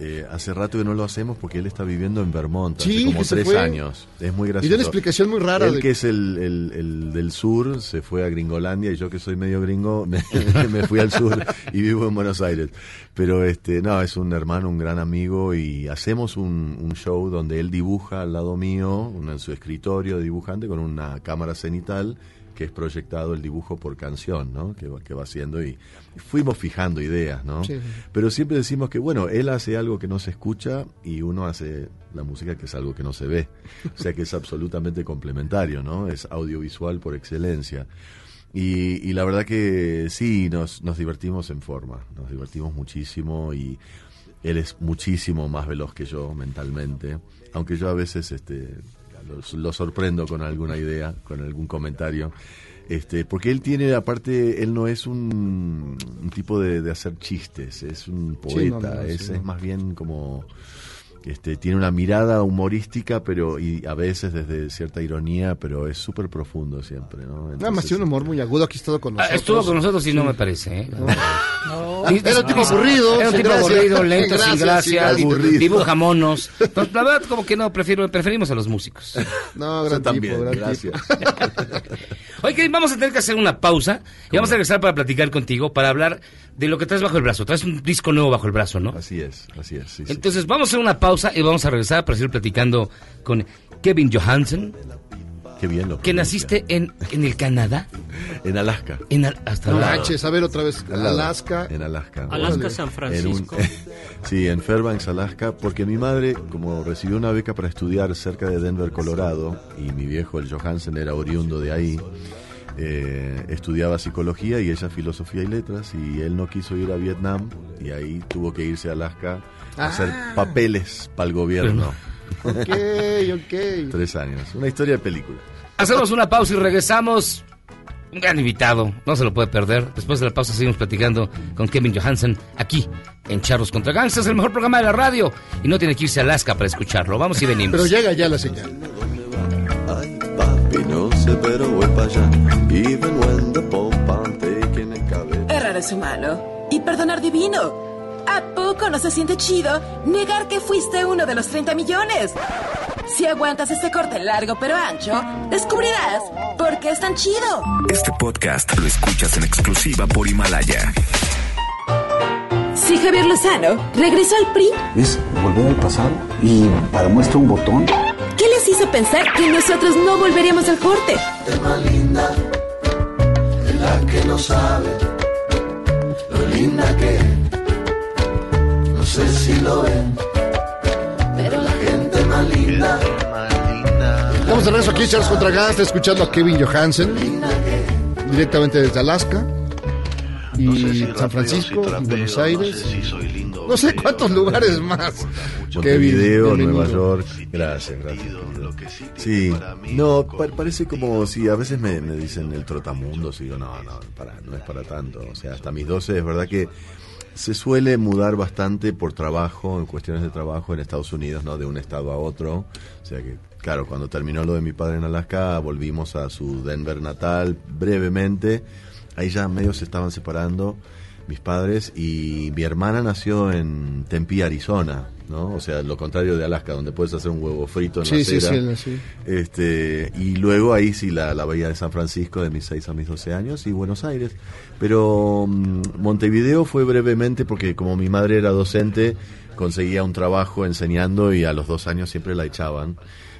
eh, hace rato que no lo hacemos porque él está viviendo en Vermont, Sí, hace como tres fue. años. Es muy Y gracioso. dio una explicación muy rara Él de- que es el, el- el del sur, se fue a Gringolandia y yo que soy medio gringo, me, [LAUGHS] [LAUGHS] me fui al sur y vivo en Buenos Aires. Pero este, no, es un hermano, un gran amigo y hacemos un, un show donde él dibuja al lado mío, en su escritorio de dibujante con una cámara cenital que es proyectado el dibujo por canción, ¿no? Que va, que va haciendo y, y fuimos fijando ideas, ¿no? Sí. Pero siempre decimos que, bueno, él hace algo que no se escucha y uno hace la música que es algo que no se ve. O sea que es absolutamente complementario, ¿no? Es audiovisual por excelencia. Y, y la verdad que sí, nos, nos divertimos en forma, nos divertimos muchísimo y él es muchísimo más veloz que yo mentalmente, aunque yo a veces este, lo, lo sorprendo con alguna idea, con algún comentario. Este, porque él tiene, aparte, él no es un, un tipo de, de hacer chistes, es un poeta, Sí, no, no, es, sí, es no. más bien como, este, tiene una mirada humorística, pero y a veces desde cierta ironía, pero es súper profundo siempre, ¿no? Nada más tiene un humor muy agudo, aquí ha estado con Ah, nosotros. estuvo con nosotros y no me parece. ¿eh? No. Era un tipo aburrido, Era un sin tipo gracia. aburrido, lento, Sin sin gracia, dibuja monos. Entonces, la verdad, como que no, prefiero, preferimos a los músicos. No, Yo gran también, tipo, gran gracias. tipo. [LAUGHS] Oye, vamos a tener que hacer una pausa y vamos a regresar para platicar contigo, para hablar de lo que traes bajo el brazo. Traes un disco nuevo bajo el brazo, ¿no? Así es, así es. sí, sí. Entonces vamos a hacer una pausa y vamos a regresar para seguir platicando con Kevin Johansen, Qué bien lo que naciste en, en el Canadá. [LAUGHS] En Alaska. En Al- hasta No manches, a ver otra vez. Alaska. En Alaska. Alaska. San En un- Francisco. [LAUGHS] sí, en Fairbanks, Alaska, porque mi madre, como recibió una beca para estudiar cerca de Denver, Colorado, y mi viejo, el Johansen, era oriundo de ahí, eh, estudiaba psicología y ella filosofía y letras y él no quiso ir a Vietnam y ahí tuvo que irse a Alaska a hacer Ah. papeles para el gobierno. Ok, ok. Tres años. Una historia de película. Hacemos una pausa y regresamos. Un gran invitado, no se lo puede perder. Después de la pausa seguimos platicando con Kevin Johansen aquí en Charros contra Gangsters, el mejor programa de la radio. Y no tiene que irse a Alaska para escucharlo. Vamos y venimos. Pero llega ya la señal. Papi, no sé, pero voy para allá. Even when the Pope I'm taking a cabeza. Errar es humano y perdonar divino. ¿A poco no se siente chido negar que fuiste uno de los 30 millones? Si aguantas este corte largo pero ancho, descubrirás por qué es tan chido. Este podcast lo escuchas en exclusiva por Himalaya. Si Javier Lozano regresó al PRI, Es volver al pasado y para muestra un botón. ¿qué les hizo pensar que nosotros no volveríamos al corte? Más linda, la que no sabe lo linda que sé si lo ven, pero la gente más linda. Estamos de regreso aquí, Charles contra Gas, escuchando a Kevin Johansen, directamente desde Alaska, y San Francisco, y Buenos Aires. No sé cuántos lugares más. Montevideo, Nueva. York. Gracias, gracias. Sí, no, pa- parece como si a veces me, me dicen el trotamundos y digo, no, no, para, no es para tanto. O sea, hasta mis 12 es verdad que se suele mudar bastante por trabajo, en cuestiones de trabajo en Estados Unidos, ¿no? De un estado a otro. O sea que, claro, cuando terminó lo de mi padre en Alaska, volvimos a su Denver natal brevemente. Ahí ya medio se estaban separando mis padres y mi hermana nació en Tempe, Arizona, ¿no? O sea, lo contrario de Alaska, donde puedes hacer un huevo frito en Sí, la sí, acera. sí, sí. Este, y luego ahí sí la, la bahía de San Francisco de mis 6 a mis 12 años y Buenos Aires. Pero mm, Montevideo fue brevemente porque como mi madre era docente, conseguía un trabajo enseñando y a los dos años siempre la echaban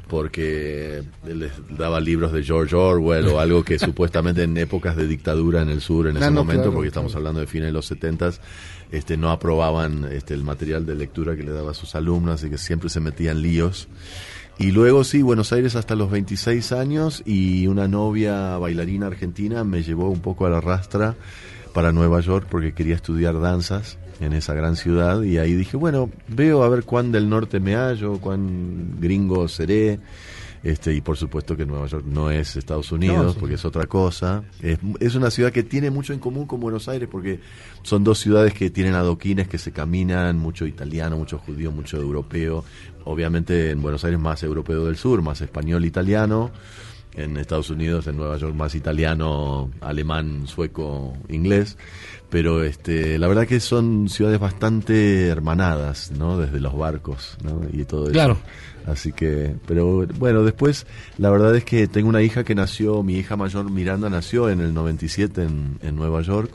porque les daba libros de George Orwell o algo que [LAUGHS] supuestamente en épocas de dictadura en el sur en ese no, momento, claro, porque estamos hablando de fines de los 70 este, no aprobaban este, el material de lectura que le daba a sus alumnos, así que siempre se metían líos. Y luego sí, Buenos Aires hasta los 26 años y una novia bailarina argentina me llevó un poco a la rastra para Nueva York porque quería estudiar danzas en esa gran ciudad y ahí dije, bueno, veo a ver cuán del norte me hallo, cuán gringo seré. Este, y por supuesto que Nueva York no es Estados Unidos, No, sí. porque es otra cosa. Es, es una ciudad que tiene mucho en común con Buenos Aires, porque son dos ciudades que tienen adoquines que se caminan, mucho italiano, mucho judío, mucho europeo. Obviamente en Buenos Aires más europeo del sur, más español, italiano. En Estados Unidos, en Nueva York, más italiano, alemán, sueco, inglés. Pero este, la verdad que son ciudades bastante hermanadas, ¿no? Desde los barcos, ¿no? Y todo eso. Claro. Así que, pero bueno, después la verdad es que tengo una hija que nació, mi hija mayor Miranda nació en el 97 en, en Nueva York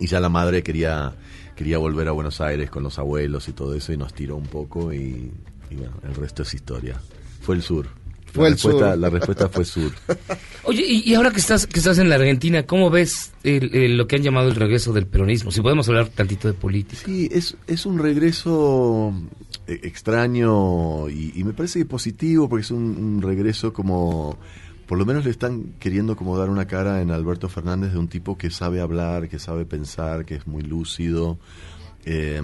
y ya la madre quería quería volver a Buenos Aires con los abuelos y todo eso y nos tiró un poco y, y bueno, el resto es historia. Fue el sur. Fue la respuesta, sur. La respuesta fue sur. [LAUGHS] Oye, y, y ahora que estás, que estás en la Argentina, ¿cómo ves el- el- lo que han llamado el regreso del peronismo? Si podemos hablar tantito de política. Sí, es, es un regreso eh, extraño y, y me parece que positivo porque es un, un regreso como, por lo menos le están queriendo como dar una cara en Alberto Fernández de un tipo que sabe hablar, que sabe pensar, que es muy lúcido. Eh,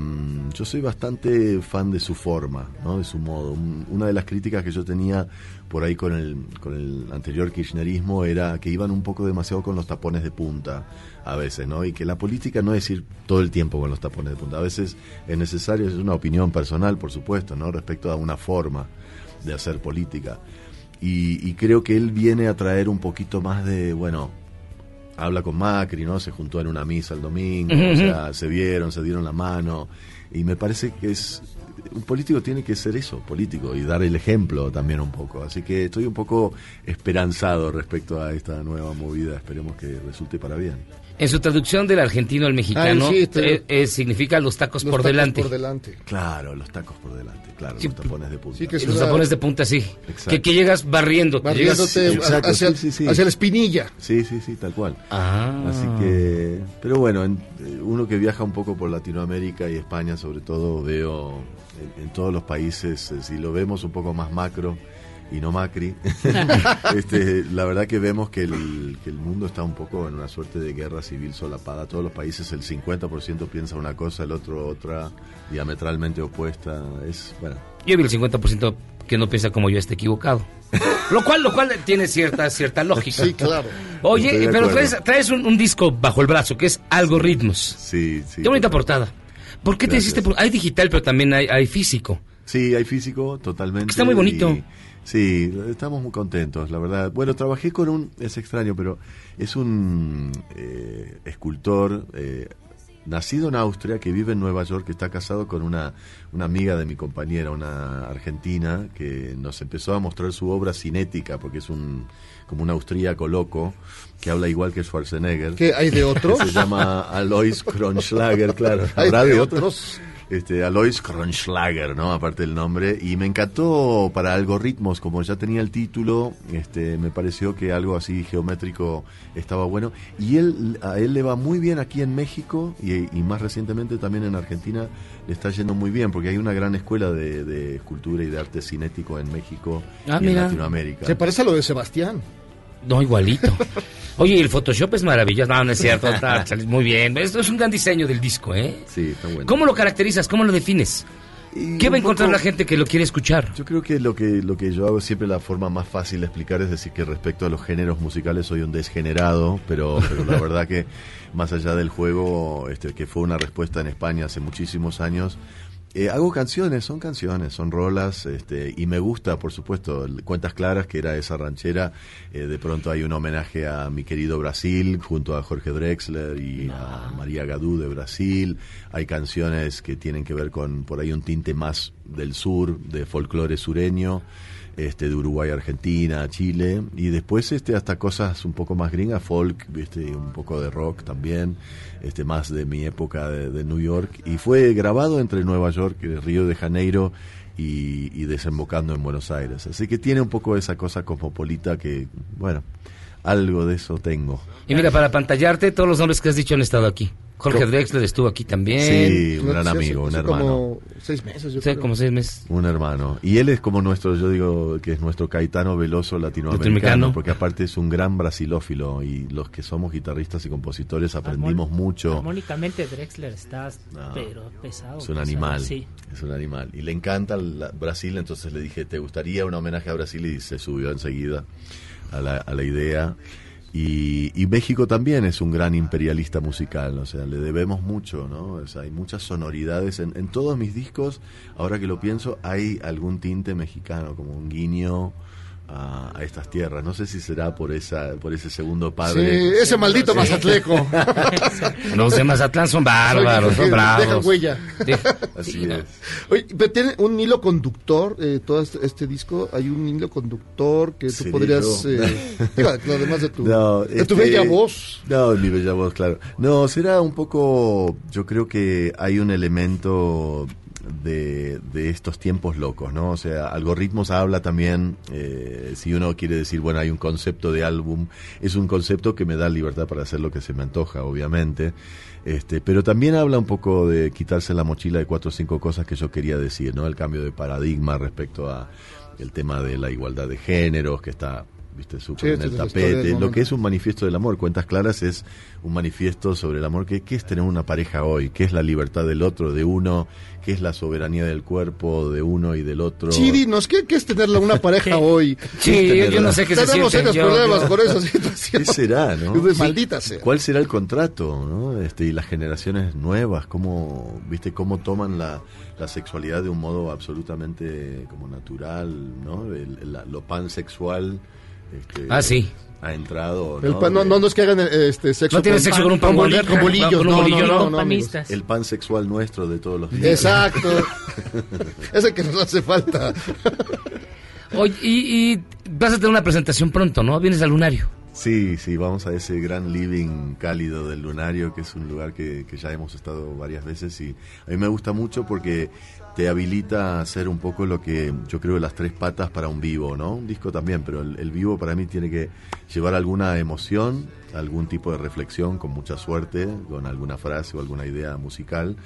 yo soy bastante fan de su forma, ¿no? de su modo. Un- una de las críticas que yo tenía por ahí con el, con el anterior kirchnerismo era que iban un poco demasiado con los tapones de punta a veces, ¿no? Y que la política no es ir todo el tiempo con los tapones de punta. A veces es necesario, es una opinión personal, por supuesto, ¿no? Respecto a una forma de hacer política. Y, y creo que él viene a traer un poquito más de, bueno, habla con Macri, ¿no? Se juntó en una misa el domingo, o sea, se vieron, se dieron la mano. Y me parece que es. Un político tiene que ser eso, político, y dar el ejemplo también un poco. Así que estoy un poco esperanzado respecto a esta nueva movida. Esperemos que resulte para bien. En su traducción del argentino al mexicano, Ay, sí, te- eh, eh, significa los tacos Los por tacos delante. por delante. Claro, los tacos por delante, claro, Sí, los tapones de punta. sí, que los una- tapones de punta, sí. Exacto. Que, que llegas barriendo. Barriéndote llegas- hacia, hacia la espinilla. Sí, sí, sí, tal cual. Ah. Así que, pero bueno, en- eh, uno que viaja un poco por Latinoamérica y España sobre todo, veo en, en todos los países, si lo vemos un poco más macro, y no Macri, [LAUGHS] este, la verdad que vemos que el, que el mundo está un poco en una suerte de guerra civil solapada. Todos los países, el 50% piensa una cosa, el otro otra, diametralmente opuesta. Es, bueno. Yo vi el 50% que no piensa como yo esté equivocado. [LAUGHS] Lo cual, lo cual tiene cierta, cierta lógica. Sí, claro. Oye, pero traes, traes un, un disco bajo el brazo que es Algoritmos. Sí, sí. Qué bonita portada. ¿Por qué te hiciste? Hay digital, pero también hay, hay físico. Sí, hay físico, totalmente. Está muy bonito. y- sí, estamos muy contentos, la verdad. Bueno, trabajé con un, es extraño, pero es un eh, escultor eh, nacido en Austria, que vive en Nueva York, que está casado con una, una amiga de mi compañera, una argentina, que nos empezó a mostrar su obra cinética, porque es un como un austríaco loco, que habla igual que Schwarzenegger. ¿Qué, hay de otros? [LAUGHS] Se llama Alois Kronschlager, claro. [LAUGHS] ¿Hay ¿Habrá de de otros? otros? Este, Alois Kronschlager, ¿no? Aparte del nombre. Y me encantó para algoritmos, como ya tenía el título, este, me pareció que algo así geométrico estaba bueno. Y él, a él le va muy bien aquí en México y, y más recientemente también en Argentina le está yendo muy bien, porque hay una gran escuela de, de escultura y de arte cinético en México Ah, y en mira. Latinoamérica. Se parece a lo de Sebastián. No, igualito. Oye, el Photoshop es maravilloso. No, no es cierto. Está, [LAUGHS] muy bien. Esto es un gran diseño del disco, ¿eh? Sí, está bueno. ¿Cómo lo caracterizas? ¿Cómo lo defines? Y ¿Qué va a encontrar poco- la gente que lo quiere escuchar? Yo creo que lo que lo que yo hago siempre la forma más fácil de explicar es decir que respecto a los géneros musicales soy un desgenerado, pero, pero la [LAUGHS] verdad que más allá del juego, este, que fue una respuesta en España hace muchísimos años, eh, hago canciones, son canciones, son rolas, este, y me gusta, por supuesto, Cuentas Claras, que era esa ranchera, eh, de pronto hay un homenaje a mi querido Brasil, junto a Jorge Drexler y a María Gadú de Brasil, hay canciones que tienen que ver con, por ahí un tinte más del sur, de folclore sureño, este, de Uruguay, Argentina, Chile, y después este, hasta cosas un poco más gringas, folk, viste, un poco de rock también, este, más de mi época de, New York, y fue grabado entre Nueva York y Río de Janeiro y, y desembocando en Buenos Aires. Así que tiene un poco esa cosa cosmopolita que, bueno, algo de eso tengo. Y mira, para pantallarte, todos los nombres que has dicho han estado aquí. Jorge Drexler estuvo aquí también. Sí, un gran amigo, un hermano. como seis meses, yo Sí, creo. como seis meses. Un hermano. Y él es como nuestro, yo digo que es nuestro Caetano Veloso latinoamericano, Latinoamericano. porque aparte es un gran brasilófilo y los que somos guitarristas y compositores aprendimos mucho. Armónicamente Drexler está, No, pero pesado. Es un pesado, animal, Sí. es un animal. Y le encanta la- Brasil, entonces le dije, ¿te gustaría un homenaje a Brasil? Y se subió enseguida a la, a la idea. Y, y México también es un gran imperialista musical, o sea, le debemos mucho, ¿no? O hay muchas sonoridades. En, en todos mis discos, ahora que lo pienso, hay algún tinte mexicano, como un guiño a, a estas tierras. No sé si será por esa por ese segundo padre. Sí, ese maldito mazatleco. [LAUGHS] Los de Mazatlán son bárbaros, son bravos. Dejan huella. Así Sí, no. es. Oye, pero tiene un hilo conductor, eh, todo este, este disco, hay un hilo conductor que tú ¿Seré podrías, eh, [LAUGHS] además de tu, No, de tu este, bella voz. No, mi bella voz, claro. No, será un poco, yo creo que hay un elemento de, de estos tiempos locos, ¿no? O sea, Algoritmos habla también, eh, si uno quiere decir, bueno, hay un concepto de álbum, es un concepto que me da libertad para hacer lo que se me antoja, obviamente. Este, pero también habla un poco de quitarse la mochila de cuatro o cinco cosas que yo quería decir, ¿no? El cambio de paradigma respecto a el tema de la igualdad de géneros, que está viste súper Sí, en el tapete. Lo que es un manifiesto del amor, Cuentas Claras es un manifiesto sobre el amor. ¿Qué, qué es tener una pareja hoy? ¿Qué es la libertad del otro, de uno? ¿Qué es la soberanía del cuerpo, de uno y del otro? Sí, dinos, ¿qué, qué es tenerla una [LAUGHS] pareja hoy? Sí, yo, yo no sé qué se Tenemos serios problemas yo- por esa situación. ¿Qué será, no? Maldita sea. ¿Cuál será el contrato, no? Este, y las generaciones nuevas, cómo, viste, cómo toman la, la sexualidad de un modo absolutamente como natural, ¿no? El- la- lo pansexual. Este, Ah, sí. Ha entrado, El ¿no? pan- no, no, no es que hagan eh, este, sexo No tiene sexo con un pan Walker, con bolillos. con un no, bolillo, no, ¿no? no, Con no, amigos. panistas. El pan sexual nuestro de todos los días. Exacto. [LAUGHS] Ese que nos hace falta. Oye, y, y vas a tener una presentación pronto, ¿no? Vienes al lunario. Sí, sí, vamos a ese gran living cálido del Lunario, que es un lugar que, que ya hemos estado varias veces y a mí me gusta mucho porque te habilita a hacer un poco lo que yo creo las tres patas para un vivo, ¿no? Un disco también, pero el, el vivo para mí tiene que llevar alguna emoción, algún tipo de reflexión, con mucha suerte, con alguna frase o alguna idea musical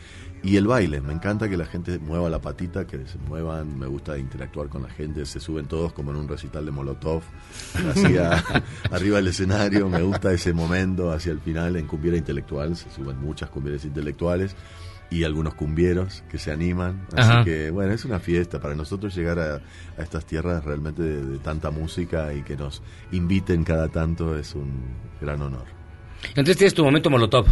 Y el baile, me encanta que la gente mueva la patita, que se muevan, me gusta interactuar con la gente, se suben todos como en un recital de Molotov, hacia [LAUGHS] arriba del escenario, me gusta ese momento hacia el final en cumbiera intelectual, se suben muchas cumbieras intelectuales y algunos cumbieros que se animan, así Ajá. que bueno, es una fiesta para nosotros llegar a, a estas tierras realmente de, de tanta música y que nos inviten cada tanto es un gran honor. Entonces tienes tu momento Molotov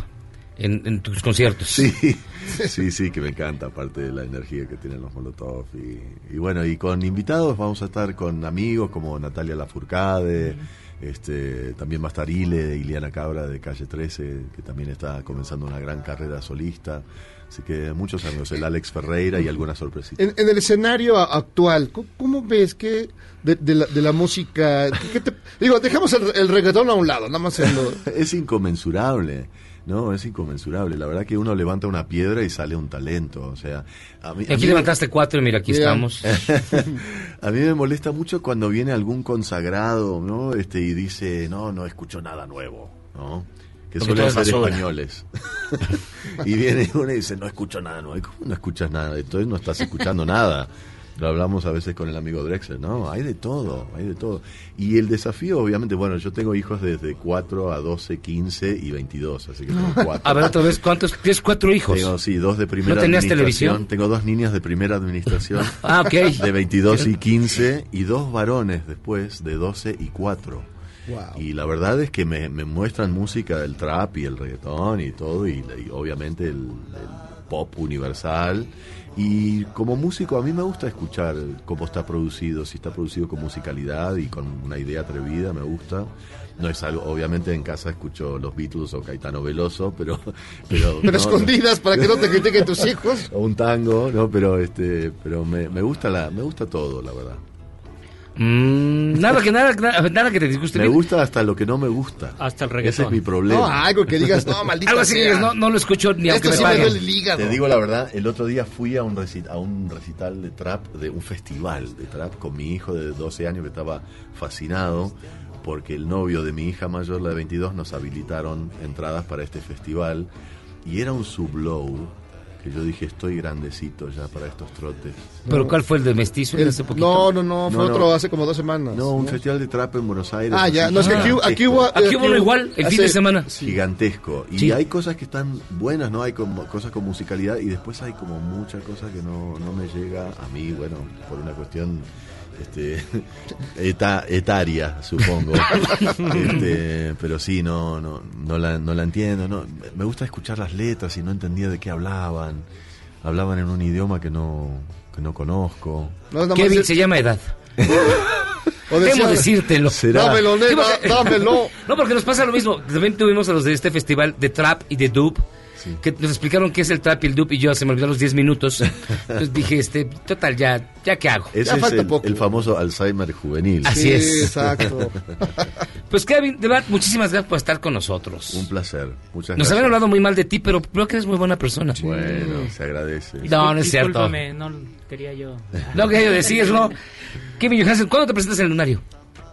en, en tus conciertos. Sí, [LAUGHS] sí, sí, que me encanta, aparte de la energía que tienen los Molotov. Y, y bueno, y con invitados vamos a estar con amigos como Natalia Lafourcade, este, también va a estar Ile, Iliana Cabra de Calle 13, que también está comenzando una gran carrera solista. Así que muchos amigos, el Alex Ferreira y algunas sorpresitas. En, en el escenario actual, ¿cómo, cómo ves que de, de la, de la música... qué te- digo, dejamos el, el reggaetón a un lado, nada más en lo- [LAUGHS] es inconmensurable. No, es inconmensurable. La verdad que uno levanta una piedra y sale un talento. O sea, a mí, Y a aquí mí- levantaste cuatro y mira, aquí estamos. [LAUGHS] a mí me molesta mucho cuando viene algún consagrado, ¿no? Este y dice, no, no escucho nada nuevo, ¿no? Que suelen ser españoles. [LAUGHS] y viene uno y dice, no escucho nada nuevo. ¿Y ¿Cómo no escuchas nada? Entonces no estás escuchando nada. Lo hablamos a veces con el amigo Drexler, ¿no? Hay de todo, hay de todo. Y el desafío, obviamente, bueno, yo tengo hijos desde 4 a 12, 15 y 22, así que tengo cuatro. [LAUGHS] A ver, otra vez, ¿cuántos? ¿Tienes cuatro hijos? Tengo, sí, dos de primera ¿No tenías televisión? Tengo dos niñas de primera administración. [LAUGHS] Ah, ok. De 22 y 15 y dos varones después de 12 y 4. Y la verdad es que me, me muestran música del trap y el reggaetón y todo, y, y obviamente el, el pop universal. Y como músico a mí me gusta escuchar cómo está producido, si está producido con musicalidad y con una idea atrevida, me gusta. No es algo, obviamente en casa escucho los Beatles o Caetano Veloso, pero... [LAUGHS] Pero, Pero no, escondidas para que no te critiquen tus hijos. [LAUGHS] o un tango, no, pero este, pero me, me gusta la, me gusta todo, la verdad. Mm, nada que nada, nada, nada que te disguste. Me gusta hasta lo que no me gusta. Hasta el Ese reggaetón. es mi problema. No, algo que digas, no, maldita Algo así que sea. digas, no, no lo escucho ni aunque Esto me sí me el hígado. Te digo la verdad, el otro día fui a un, reci- a un recital de trap, de un festival de trap con mi hijo de 12 años que estaba fascinado porque el novio de mi hija mayor, la de 22, nos habilitaron entradas para este festival y era un sublow que yo dije, estoy grandecito ya para estos trotes. ¿Pero cuál fue el de mestizo El- hace poquito? no, no, no, fue No, no. otro hace como dos semanas. No, un festival de trap en Buenos Aires. Ah, ya, no, es que aquí, aquí hubo... Aquí hubo uno igual, el fin de semana. gigantesco. Y Sí. hay cosas que están buenas, ¿no? Hay como cosas con musicalidad y después hay como mucha cosa que no, no me llega a mí, bueno, por una cuestión este, [LAUGHS] eta- etaria, supongo. [LAUGHS] Este, pero sí, no, no, no, la, no la entiendo. No. Me gusta escuchar las letras y no entendía de qué hablaban. Hablaban en un idioma que no, que no conozco. No, Kevin se llama edad. o decía- Debo decírtelo. Será. Dámelo, nena, dámelo. [LAUGHS] No, porque nos pasa lo mismo. También tuvimos a los de este festival de trap y de dub. Que nos explicaron qué es el trap y el dub y yo se me olvidaron los 10 minutos. Entonces dije, este, total, ya, ya qué hago. Ese Ya es falta el, poco. el famoso Alzheimer juvenil. Así Sí, es. exacto. [LAUGHS] Pues Kevin, de verdad, muchísimas gracias por estar con nosotros. Un placer. Muchas Nos gracias. habían hablado muy mal de ti, pero creo que eres muy buena persona. Bueno, se agradece. No, no es cierto. No quería yo. No quería yo decirlo. Kevin Johansen, ¿cuándo te presentas en el lunario?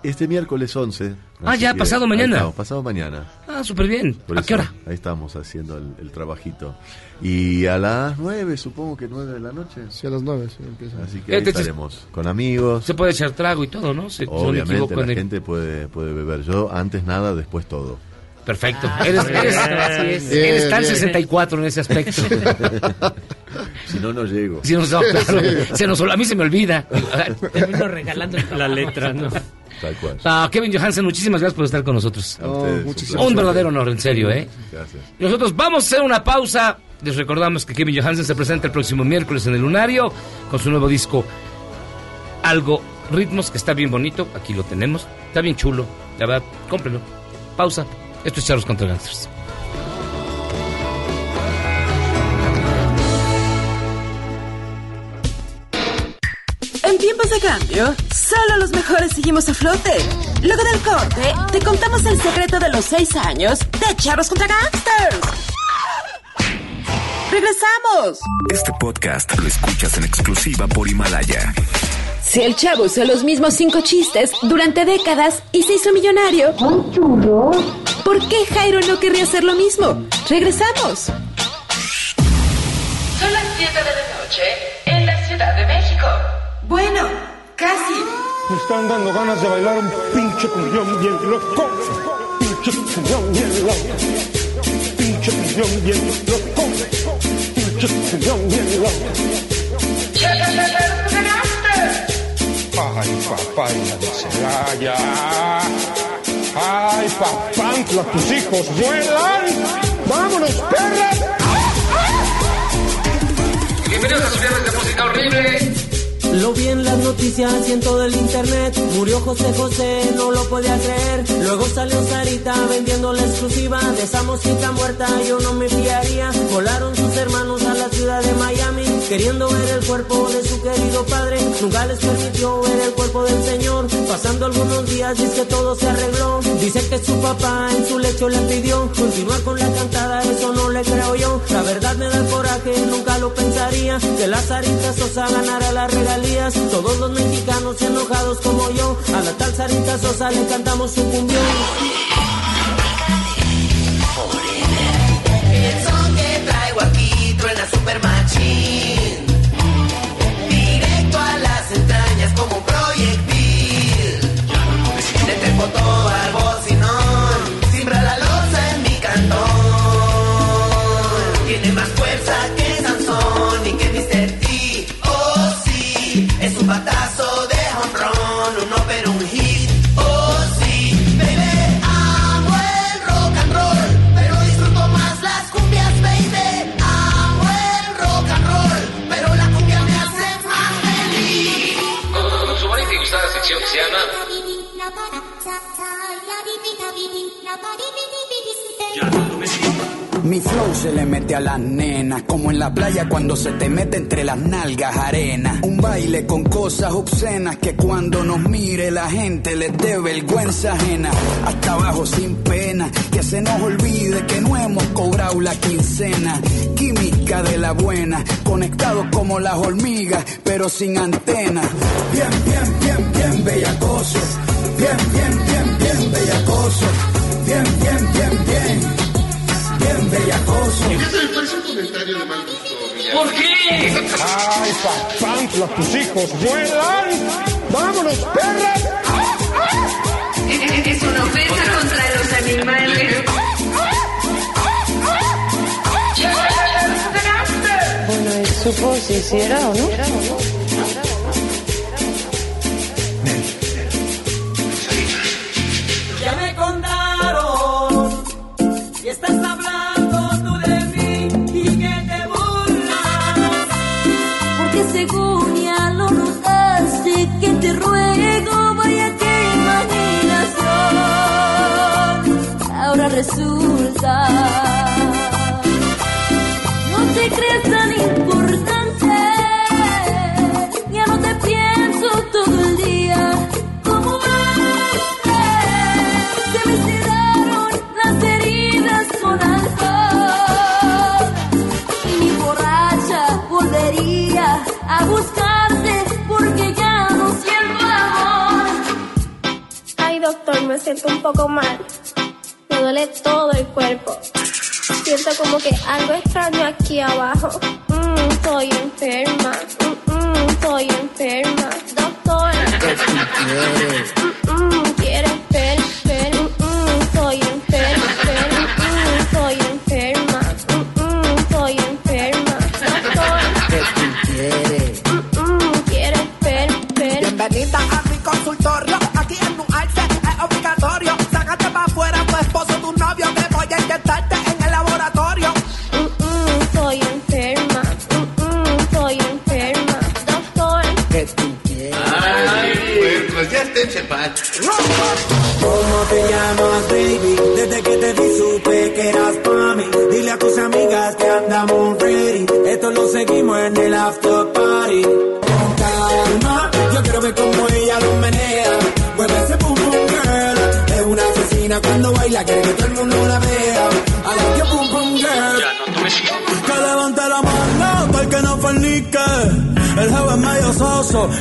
Este miércoles 11. Ah, ya, que pasado mañana. estamos, pasado mañana. Ah, súper bien. Por ¿A eso, qué hora? Ahí estamos haciendo el, el trabajito. Y a las 9, supongo que 9 de la noche. Sí, a las nueve sí, empieza. Así que ahí estaremos con amigos. Se puede echar trago y todo, ¿no? Se, si no Obviamente la el- gente puede, puede beber. Yo antes nada, después todo. Perfecto. Ah, eres, muy eres, bien, eres tan bien. 64 en ese aspecto. [LAUGHS] Si no, no llego. Sí, no, no, [LAUGHS] claro, se nos, a mí se me olvida. Termino regalando la letra, ¿no? Tal cual. Ah, Kevin Johansen, muchísimas gracias por estar con nosotros. Ustedes, Un verdadero honor, en serio, ¿eh? Gracias. Nosotros vamos a hacer una pausa. Les recordamos que Kevin Johansen se presenta el próximo miércoles en el Lunario con su nuevo disco Algo Ritmos, que está bien bonito. Aquí lo tenemos. Está bien chulo. La verdad, cómprenlo. Pausa. Esto es Charlos contra Gangsters. De cambio, solo los mejores seguimos a flote. Luego del corte, te contamos el secreto de los seis años de Charros contra Gangsters. ¡Regresamos! Este podcast lo escuchas en exclusiva por Himalaya. Si el chavo usó los mismos cinco chistes durante décadas y se hizo millonario, ¿por qué Jairo no querría hacer lo mismo? ¡Regresamos! Solo noche en la Ciudad de México. Bueno, casi. Me están dando ganas de bailar un pinche cumbión bien loco. Pinche cumbión bien loco. Pinche cumbión bien loco. Pinche cumbión bien loco. Ay, papá, y la de Celaya. Ay, papantla, tus hijos vuelan. Vámonos, perras. Bienvenidos a viernes de música horrible. Lo vi en las noticias y en todo el internet. Murió José José, no lo podía creer. Luego salió Sarita vendiendo la exclusiva de esa mosquita muerta. Yo no me fiaría. Volaron sus hermanos a la ciudad de Miami, queriendo ver el cuerpo de su querido padre. Nunca les permitió ver el cuerpo del Señor. Pasando algunos días, dice que todo se arregló. Dice que su papá en su lecho le pidió continuar con la cantada. Eso no le creo yo. La verdad me da coraje, nunca lo pensaría. Que la Sarita Sosa ganara las regalías. Todos los mexicanos enojados como yo. A la tal Sarita Sosa le cantamos su cumbión. Mi flow se le mete a las nenas, como en la playa cuando se te mete entre las nalgas arena. Un baile con cosas obscenas que cuando nos mire la gente les dé vergüenza ajena. Hasta abajo sin pena, que se nos olvide que no hemos cobrado la quincena. Química de la buena, conectados como las hormigas, pero sin antena. Bien, bien, bien, bien bellacoso. Bien, bien, bien, bien bellacoso. Bien, bien, bien, bien. Bien bellacoso. Fíjate, me parece un comentario de mal gusto. ¿Por qué? Ay, papantla, tus hijos vuelan. Vámonos, perras. Es una ofensa contra los animales. Bueno, supo si hiciera o no. Resulta, no te crees tan importante, ya no te pienso todo el día. Como antes, se me cerraron las heridas con alcohol. Y mi borracha volvería a buscarte porque ya no siento amor. Ay, doctor, me siento un poco mal. Duele todo el cuerpo. Siento como que algo extraño aquí abajo. Mm, estoy enferma. Mm, mm, estoy enferma. Doctor. Mm, mm, ¿Quieres ver?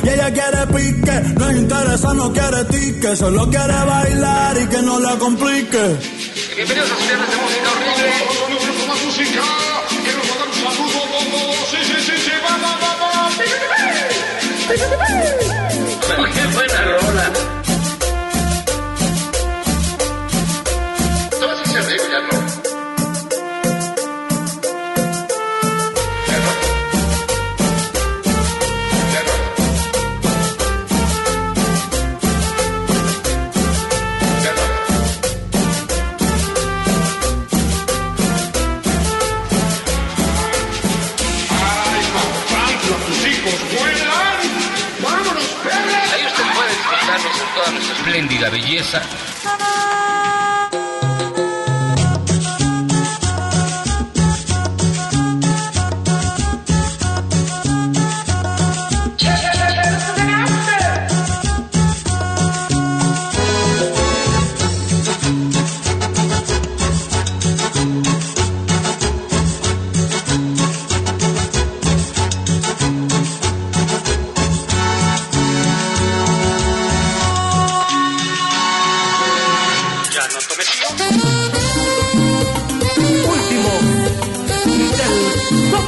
Y ella quiere pique. No es interesa, no quiere tique. Solo quiere bailar y que no la complique.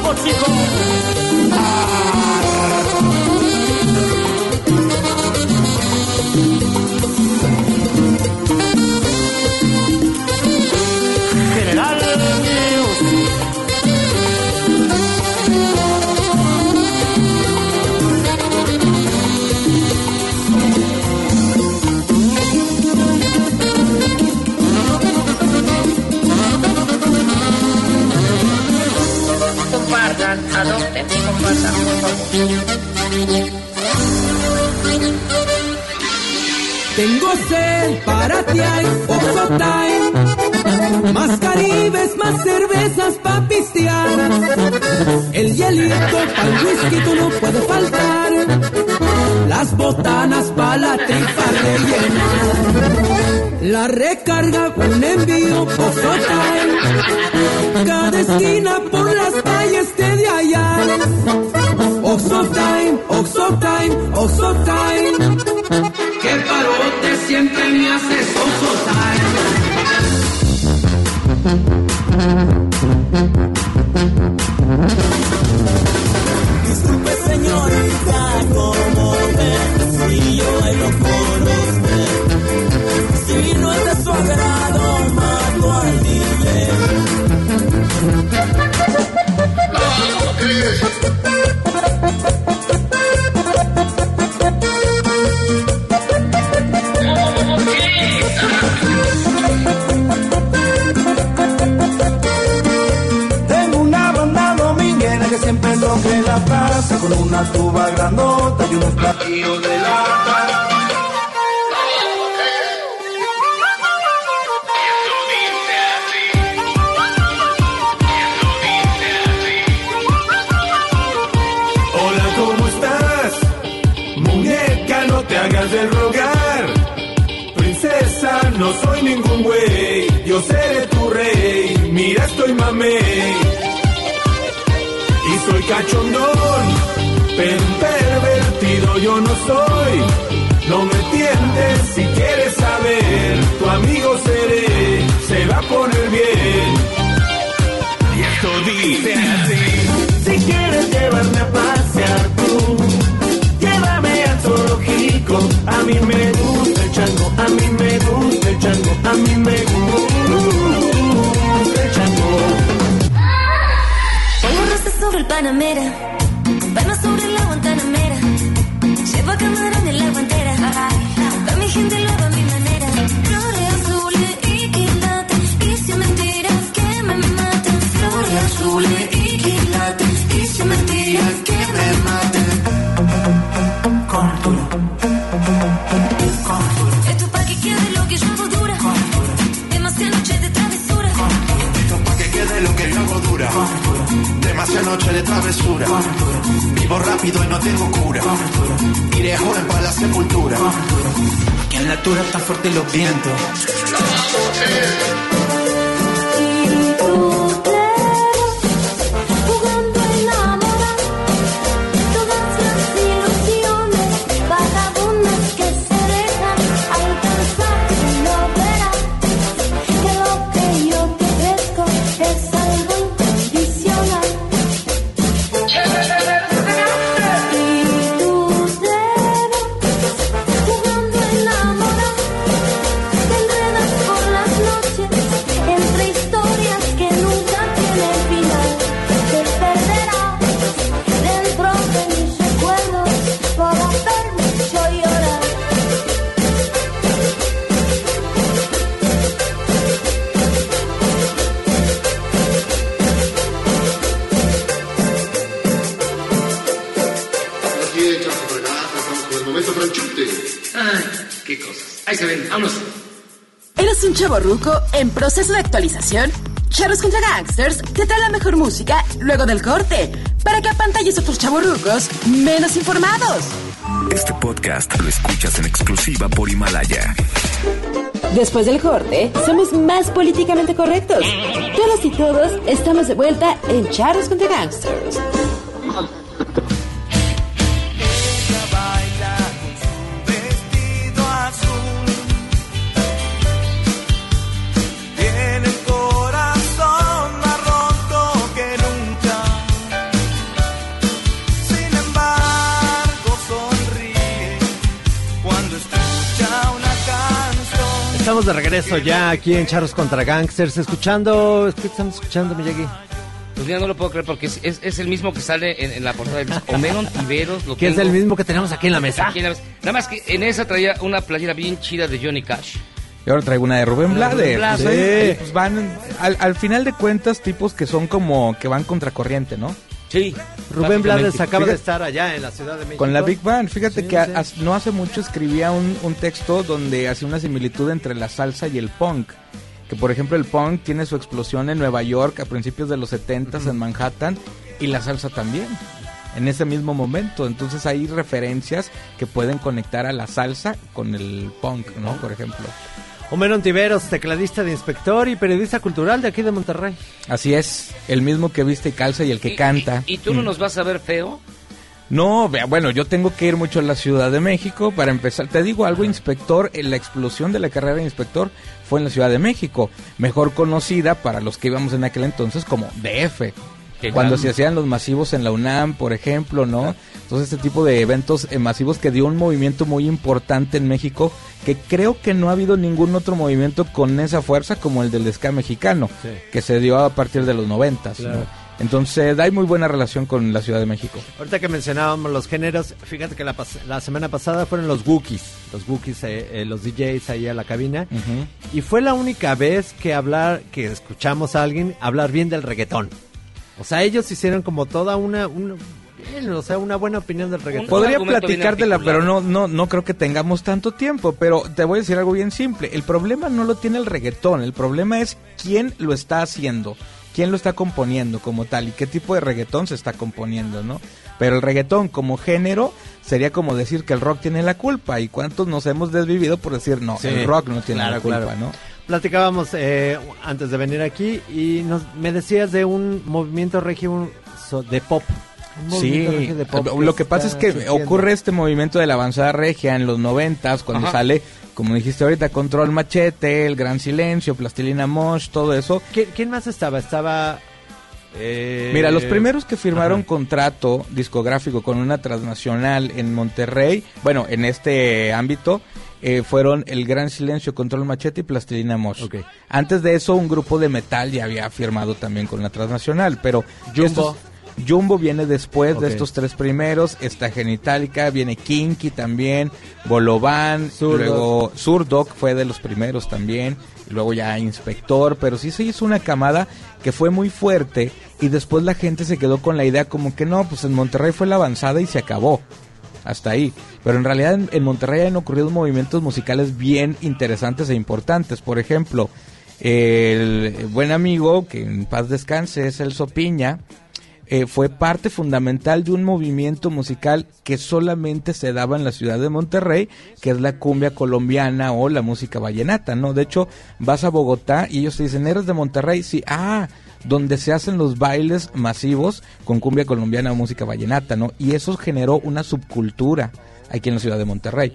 Del Tengo sed, para ti hay Time. Más caribes, más cervezas pa' pistear. El hielito pa'l whisky no puede faltar. Las botanas pa' la tripa rellenar. La recarga, un envío, Oxo Time. Cada esquina por las calles te de hallar. Time, Time, Oxo Time. Qué parote siempre me haces Oxo Disculpe de. Hola, ¿cómo estás? Muñeca, no te hagas del rogar. Princesa, no soy ningún güey. Yo seré tu rey. Mira, estoy mamey. Y soy cachondón. Pero yo no soy. No me tientes si quieres saber. Tu amigo seré. Se va a poner bien. Y esto dice así. Si quieres llevarme a pasear tú, llévame al zoológico. A mí me gusta el chango, a mí me gusta el chango, a mí me gusta el chango. Pongo rosas sobre el Panamera, Camarón en la guantera. Pa' mi gente lo hago a mi manera. Flores azules y quilates. Y si mentiras que me matan. Flores azules y quilates. Y si mentiras que me maten. Esto pa' que quede lo que yo hago dura. Demasiadas noches de travesura. Pa' que quede lo que yo hago dura. Demasiada noche de travesura. Vivo rápido y no tengo cura. Iré joven para la sepultura. Que en la altura está fuerte los vientos. En proceso de actualización? Charros contra Gangsters te trae la mejor música luego del corte para que apantalles a rucos menos informados. Este podcast lo escuchas en exclusiva por Himalaya. Después del corte, somos más políticamente correctos. Todos y todos estamos de vuelta en Charros contra Gangsters. De regreso ya aquí en Charros contra Gangsters, escuchando, ¿qué estamos escuchando, Miyagi? Pues ya no lo puedo creer porque es, es- es el mismo que sale en, en la portada del disco. Homero Ontiveros. Lo Que es el mismo que tenemos aquí en la mesa. aquí en la mesa. Nada más que en esa traía una playera bien chida de Johnny Cash. Y ahora traigo una de Rubén Blades. Rubén Blades. Pues, ahí, Sí. pues, van, al, al final de cuentas, tipos que son como que van contracorriente, ¿no? Sí. Rubén Blades acaba de estar allá en la Ciudad de México. Con la Big Band, fíjate Sí, que sí. as- no hace mucho escribía un, un texto donde hacía una similitud entre la salsa y el punk. Que por ejemplo el punk tiene su explosión en Nueva York a principios de los 70 en Manhattan y la salsa también. En ese mismo momento, entonces hay referencias que pueden conectar a la salsa con el punk, ¿no? Por ejemplo. Homero Ontiveros, tecladista de inspector y periodista cultural de aquí de Monterrey. Así es, el mismo que viste y calza y el que canta. ¿Y tú no Mm. nos vas a ver feo? No, vea, bueno, yo tengo que ir mucho a la Ciudad de México para empezar. Te digo algo, inspector, eh, la explosión de la carrera de inspector fue en la Ciudad de México, mejor conocida para los que íbamos en aquel entonces como DF. ¿Qué Cuando se hacían los masivos en la UNAM, por ejemplo, ¿no? Entonces este tipo de eventos eh, masivos que dio un movimiento muy importante en México, que creo que no ha habido ningún otro movimiento con esa fuerza como el del ska mexicano, Sí. que se dio a partir de los noventas, ¿no? Claro. Entonces hay muy buena relación con la Ciudad de México. Ahorita que mencionábamos los géneros, fíjate que la, pas- la semana pasada fueron los Wookiees, los Wookiees, eh, eh, los DJs ahí a la cabina. Y fue la única vez que hablar, que escuchamos a alguien hablar bien del reggaetón. O sea, ellos hicieron como toda una, una- bien, o sea, una buena opinión del reggaetón. Podría platicártela, pero no, no, no creo que tengamos tanto tiempo. Pero te voy a decir algo bien simple. El problema no lo tiene el reggaetón. El problema es quién lo está haciendo, quién lo está componiendo como tal y qué tipo de reggaetón se está componiendo, ¿no? Pero el reggaetón como género sería como decir que el rock tiene la culpa. ¿Y cuántos nos hemos desvivido por decir, no, Sí, el rock no tiene claro, la culpa, claro. ¿no? Platicábamos eh, antes de venir aquí y nos, me decías de un movimiento regio de pop. Un Sí, regio de pop lo que pasa es que ocurre este movimiento de la avanzada regia en los noventas, cuando Ajá. sale, como dijiste ahorita, Control Machete, El Gran Silencio, Plastilina Mosh, todo eso. ¿Quién, quién más estaba? Estaba... eh, Mira, los primeros que firmaron contrato discográfico con una transnacional en Monterrey, bueno, en este ámbito, eh, fueron El Gran Silencio, Control Machete y Plastilina Mosh. Antes de eso, un grupo de metal ya había firmado también con la transnacional, pero... Jumbo. estos- Jumbo viene después de estos tres primeros, está Genitalica, viene Kinky también, Zurdok. luego Zurdok fue de los primeros también, luego ya Inspector, pero sí se hizo una camada que fue muy fuerte y después la gente se quedó con la idea como que no, pues en Monterrey fue la avanzada y se acabó. Hasta ahí. Pero en realidad en, Monterrey han ocurrido movimientos musicales bien interesantes e importantes. Por ejemplo, el buen amigo, que en paz descanse, es el Sopiña, eh, fue parte fundamental de un movimiento musical que solamente se daba en la ciudad de Monterrey, que es la cumbia colombiana o la música vallenata, ¿no? De hecho, vas a Bogotá y ellos te dicen, ¿eres de Monterrey? Sí, ah, donde se hacen los bailes masivos con cumbia colombiana o música vallenata, ¿no? Y eso generó una subcultura aquí en la ciudad de Monterrey.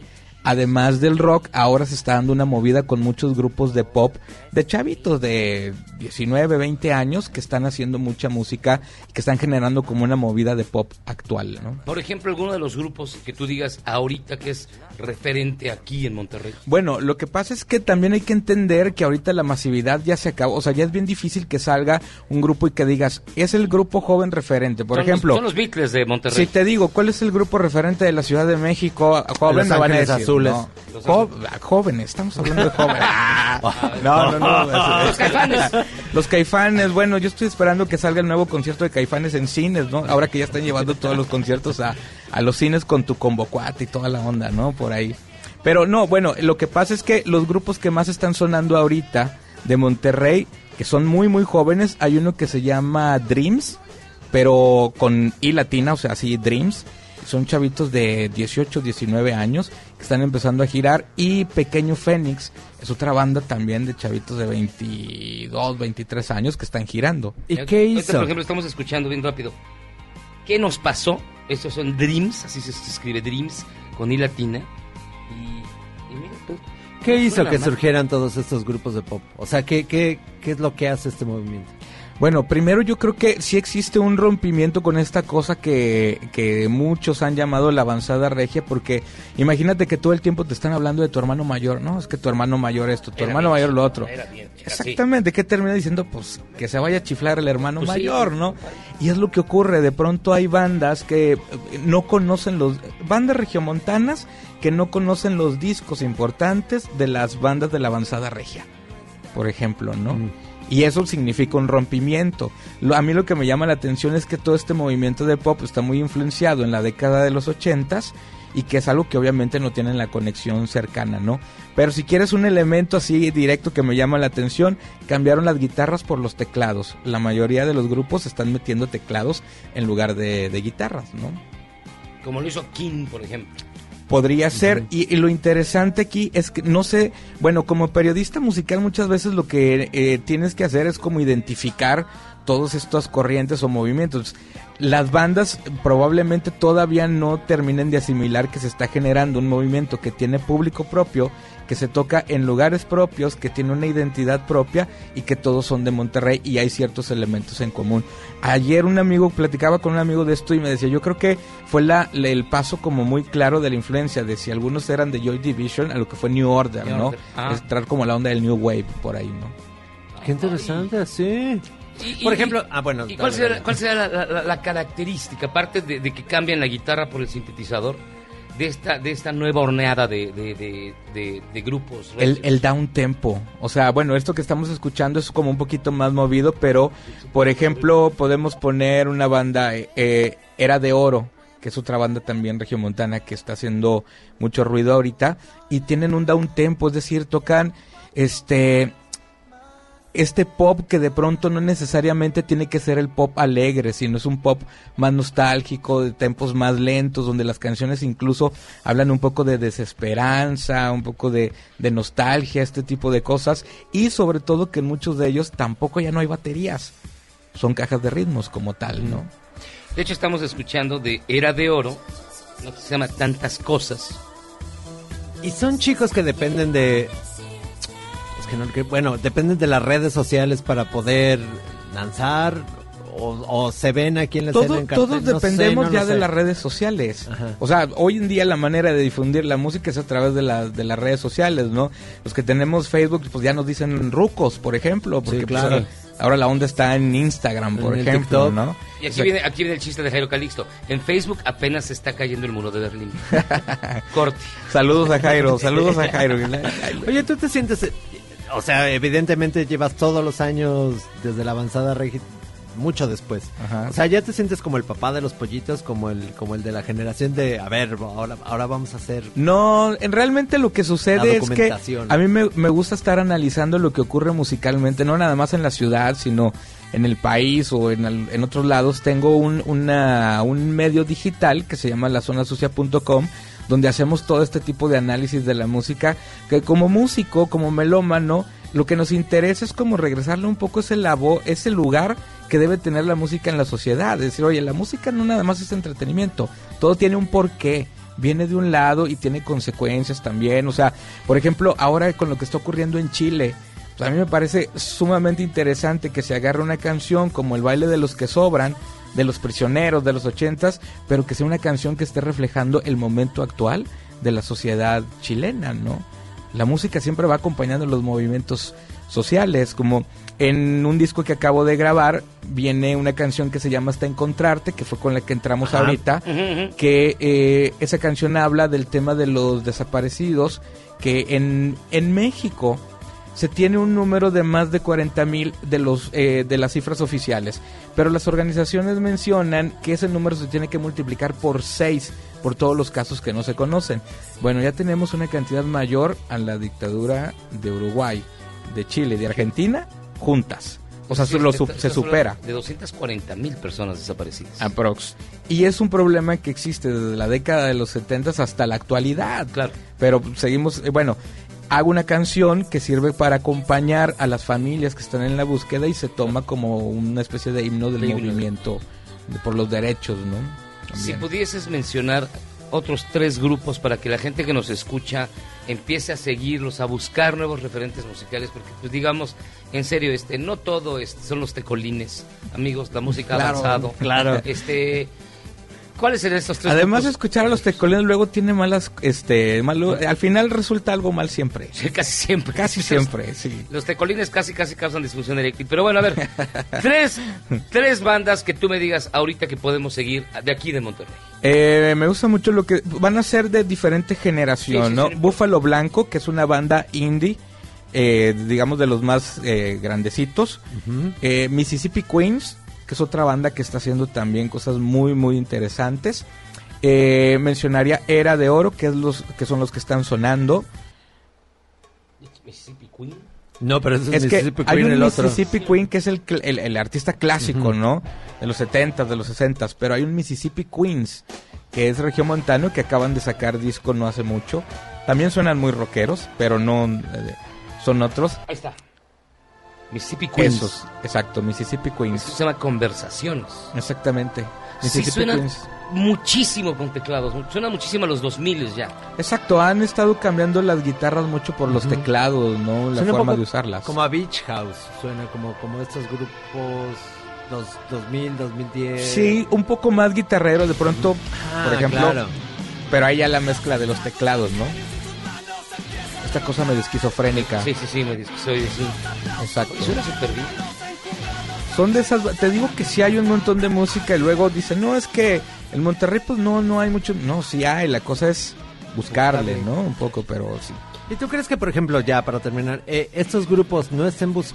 Además del rock, ahora se está dando una movida con muchos grupos de pop de chavitos de 19, 20 años que están haciendo mucha música y que están generando como una movida de pop actual, ¿no? Por ejemplo, alguno de los grupos que tú digas ahorita que es referente aquí en Monterrey. Bueno, lo que pasa es que también hay que entender que ahorita la masividad ya se acabó, o sea, ya es bien difícil que salga un grupo y que digas, es el grupo joven referente, por Son los- ejemplo. son los Beatles de Monterrey. Si te digo, ¿cuál es el grupo referente de la Ciudad de México? Joven, Los Ángeles. No, Jo- jóvenes, estamos hablando de jóvenes. [LAUGHS] no, no, no. Los Caifanes. Los caifanes, bueno, yo estoy esperando que salga el nuevo concierto de caifanes en cines, ¿no? Ahora que ya están llevando todos los conciertos a, a los cines con tu convocuate y toda la onda, ¿no? Por ahí. Pero no, bueno, lo que pasa es que los grupos que más están sonando ahorita de Monterrey, que son muy, muy jóvenes, hay uno que se llama Dreams, pero con I latina, o sea, así Dreams. Son chavitos de 18, 19 años que están empezando a girar. Y Pequeño Fénix es otra banda también de chavitos de 22, 23 años que están girando. ¿Y qué Ahorita, hizo? por ejemplo, estamos escuchando bien rápido. ¿Qué nos pasó? Estos son Dreams, así se escribe Dreams, con I latina. Y, y mira, pues, ¿Qué hizo Suena que surgieran todos estos grupos de pop? O sea, ¿qué, qué, qué es lo que hace este movimiento? Bueno, primero yo creo que sí existe un rompimiento con esta cosa que, que muchos han llamado la avanzada regia, porque imagínate que todo el tiempo te están hablando de tu hermano mayor, ¿no? Es que tu hermano mayor esto, tu Era hermano bien mayor lo otro. era bien chica, Exactamente, ¿qué termina diciendo? Pues que se vaya a chiflar el hermano Pues sí. mayor, ¿no? Y es lo que ocurre, de pronto hay bandas que no conocen los... Bandas regiomontanas que no conocen los discos importantes de las bandas de la avanzada regia, por ejemplo, ¿no? Y eso significa un rompimiento. Lo- a mí lo que me llama la atención es que todo este movimiento de pop está muy influenciado en la década de los ochentas y que es algo que obviamente no tienen la conexión cercana, ¿no? Pero si quieres un elemento así directo que me llama la atención, cambiaron las guitarras por los teclados. La mayoría de los grupos están metiendo teclados en lugar de, de guitarras, ¿no? como lo hizo King, por ejemplo. Podría ser, y, y lo interesante aquí es que no sé, bueno, como periodista musical muchas veces lo que eh, tienes que hacer es como identificar todas estas corrientes o movimientos. Las bandas probablemente todavía no terminen de asimilar que se está generando un movimiento que tiene público propio, que se toca en lugares propios, que tiene una identidad propia y que todos son de Monterrey y hay ciertos elementos en común. Ayer un amigo platicaba con un amigo de esto y me decía, yo creo que fue la, la- el paso como muy claro de la influencia de si algunos eran de Joy Division a lo que fue New Order, New ¿no? Order, ah. Es entrar como la onda del New Wave por ahí, ¿no? Qué interesante, sí. Y- Por y- ejemplo, ah, bueno. ¿Y cuál será, cuál será la, la- la característica, aparte de, de que cambian la guitarra por el sintetizador, de esta, de esta nueva horneada de, de, de- de- de grupos? El, el down tempo. O sea, bueno, esto que estamos escuchando es como un poquito más movido, pero por ejemplo, podemos poner una banda, eh, eh, Era de Oro, que es otra banda también regiomontana que está haciendo mucho ruido ahorita, y tienen un down tempo, es decir, tocan este este pop que de pronto no necesariamente tiene que ser el pop alegre, sino es un pop más nostálgico, de tempos más lentos, donde las canciones incluso hablan un poco de desesperanza, un poco de, de nostalgia, este tipo de cosas, y sobre todo que en muchos de ellos tampoco ya no hay baterías, son cajas de ritmos como tal, ¿no? De hecho, estamos escuchando de Era de Oro, ¿no? que se llama Tantas Cosas. Y son chicos que dependen de. Es que no, que- bueno, dependen de las redes sociales para poder lanzar. O, o se ven aquí en la Todo- escena en cartel, todos no sé, dependemos no ya de sé. las redes sociales. O sea, hoy en día la manera de difundir la música es a través de, la- de las redes sociales, ¿no? Los que tenemos Facebook, pues ya nos dicen rucos, por ejemplo, porque pues, claro. ahora, ahora la onda está en Instagram, por En ejemplo, TikTok. ¿no? Y aquí O sea, viene, aquí viene el chiste de Jairo Calixto. En Facebook apenas se está cayendo el muro de Berlín. [LAUGHS] Corte. Saludos a Jairo, saludos a Jairo. [LAUGHS] Oye, tú te sientes. O sea, evidentemente llevas todos los años desde la avanzada regi mucho después. Ajá. O sea, ya te sientes como el papá de los pollitos, como el como el de la generación de, a ver, ahora ahora vamos a hacer No, en realmente lo que sucede es que documentación. a mí me, me gusta estar analizando lo que ocurre musicalmente, no nada más en la ciudad, sino en el país o en, en otros lados. Tengo un, una- un medio digital que se llama lazonasucia.com donde hacemos todo este tipo de análisis de la música, que como músico, como melómano, lo que nos interesa es como regresarle un poco ese labo, ese lugar que debe tener la música en la sociedad. Es decir, oye, la música no nada más es entretenimiento, todo tiene un porqué viene de un lado y tiene consecuencias también. O sea, por ejemplo, ahora con lo que está ocurriendo en Chile, pues a mí me parece sumamente interesante que se agarre una canción como El baile de los que sobran, de los prisioneros de los ochentas, pero que sea una canción que esté reflejando el momento actual de la sociedad chilena, ¿no? La música siempre va acompañando los movimientos sociales, como en un disco que acabo de grabar viene una canción que se llama Hasta Encontrarte, que fue con la que entramos Ajá. ahorita, que eh, esa canción habla del tema de los desaparecidos, que en, en México se tiene un número de más de 40 mil de, los, eh, de las cifras oficiales, pero las organizaciones mencionan que ese número se tiene que multiplicar por 6 por todos los casos que no se conocen. Bueno, ya tenemos una cantidad mayor a la dictadura de Uruguay, de Chile, de Argentina, juntas. O sea, se, lo se supera. De 240 mil personas desaparecidas. Aprox. Y es un problema que existe desde la década de los 70 hasta la actualidad. Claro. Pero seguimos, eh, bueno, hago una canción que sirve para acompañar a las familias que están en la búsqueda y se toma como una especie de himno del movimiento de- por los derechos, ¿no? Si pudieses mencionar otros tres grupos para que la gente que nos escucha empiece a seguirlos, a buscar nuevos referentes musicales, porque pues digamos, en serio, este, no todo este, son los tecolines, amigos, la música ha Claro, avanzado. claro. Este, ¿cuáles serían estos tres Además de escuchar a los tecolinos luego tiene malas, este, malo, al final resulta algo mal siempre. Casi siempre. Casi [LAUGHS] siempre, sí. Los tecolines casi casi causan disfunción eréctil. Pero bueno, a ver, [LAUGHS] tres, tres bandas que tú me digas ahorita que podemos seguir de aquí de Monterrey. Eh, me gusta mucho lo que van a ser de diferente generación, Sí, sí, ¿no? sí. Búfalo Blanco, que es una banda indie, eh, digamos de los más eh, grandecitos. Eh, Mississippi Queens, que es otra banda que está haciendo también cosas muy, muy interesantes. Eh, mencionaría Era de Oro, que, es los, que son los que están sonando. Mississippi Queen. No, pero ese es, Es que Mississippi hay Queen, un el otro. Mississippi Queen que es el, el, el artista clásico. ¿no? De los 70 de los 60 pero hay un Mississippi Queens que es regiomontano que acaban de sacar disco no hace mucho. También suenan muy rockeros, pero no eh, son otros. Ahí está. Mississippi Queens. Esos, exacto, Mississippi Queens. Esto se llama Conversaciones. Exactamente. Sí Mississippi suenan Queens. muchísimo con teclados, suena muchísimo a los 2000 ya. Exacto, han estado cambiando las guitarras mucho por los Ujú. teclados, ¿no? La Suena forma de usarlas. Como a Beach House, suena como, como estos grupos dos, 2000, 2010. Sí, un poco más guitarrero de pronto, Ah, por ejemplo. claro. Pero ahí ya la mezcla de los teclados, ¿no? Esta cosa medio esquizofrénica. Sí, sí, sí, me dice que soy sí. Exacto. Suena súper bien. Son de esas, te digo que sí hay un montón de música y luego dicen, no, es que en Monterrey pues no, no hay mucho, no, sí hay, la cosa es buscarle, Buscarle. ¿no? Un poco, pero sí. ¿Y tú crees que, por ejemplo, ya para terminar, eh, estos grupos no estén bus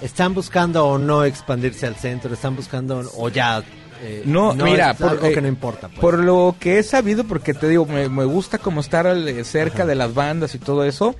están buscando o no expandirse al centro, están buscando o ya eh, No, mira, es por, eh, que no importa. pues? por lo que he sabido, porque te digo, me, me gusta como estar al- eh, cerca de las bandas y todo eso,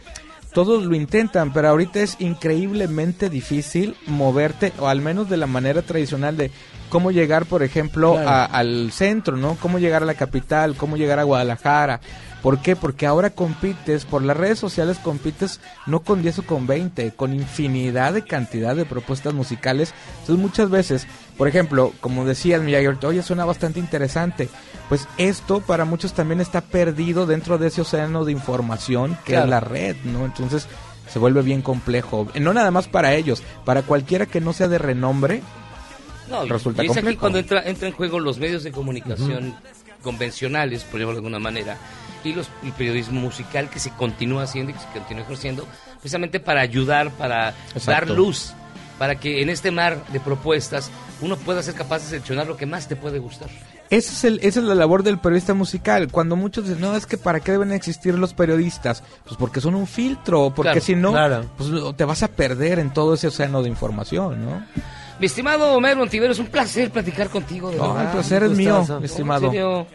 todos lo intentan, pero ahorita es increíblemente difícil moverte, o al menos de la manera tradicional de cómo llegar, por ejemplo, Claro. a- al centro, ¿no? Cómo llegar a la capital, cómo llegar a Guadalajara. ¿Por qué? Porque ahora compites, por las redes sociales compites no con 10 o con 20, con infinidad de cantidad de propuestas musicales. Entonces muchas veces, por ejemplo, como decías Miyagi, oye, suena bastante interesante. Pues esto para muchos también está perdido dentro de ese océano de información que Claro. es la red, ¿no? Entonces se vuelve bien complejo. No nada más para ellos, para cualquiera que no sea de renombre, No, resulta y es aquí cuando entra, entra en juego los medios de comunicación convencionales, por llamarlo de alguna manera, y los, el periodismo musical que se continúa haciendo y que se continúa ejerciendo, precisamente para ayudar, para Exacto. dar luz, para que en este mar de propuestas uno pueda ser capaz de seleccionar lo que más te puede gustar. Ese es el, esa es la labor del periodista musical. Cuando muchos dicen, no, es que ¿para qué deben existir los periodistas? Pues porque son un filtro, porque Claro, si no, claro. pues te vas a perder en todo ese océano de información, ¿no? Mi estimado Homero Ontivero, es un placer platicar contigo. De No, verdad. el placer es mío, mi estimado. serio.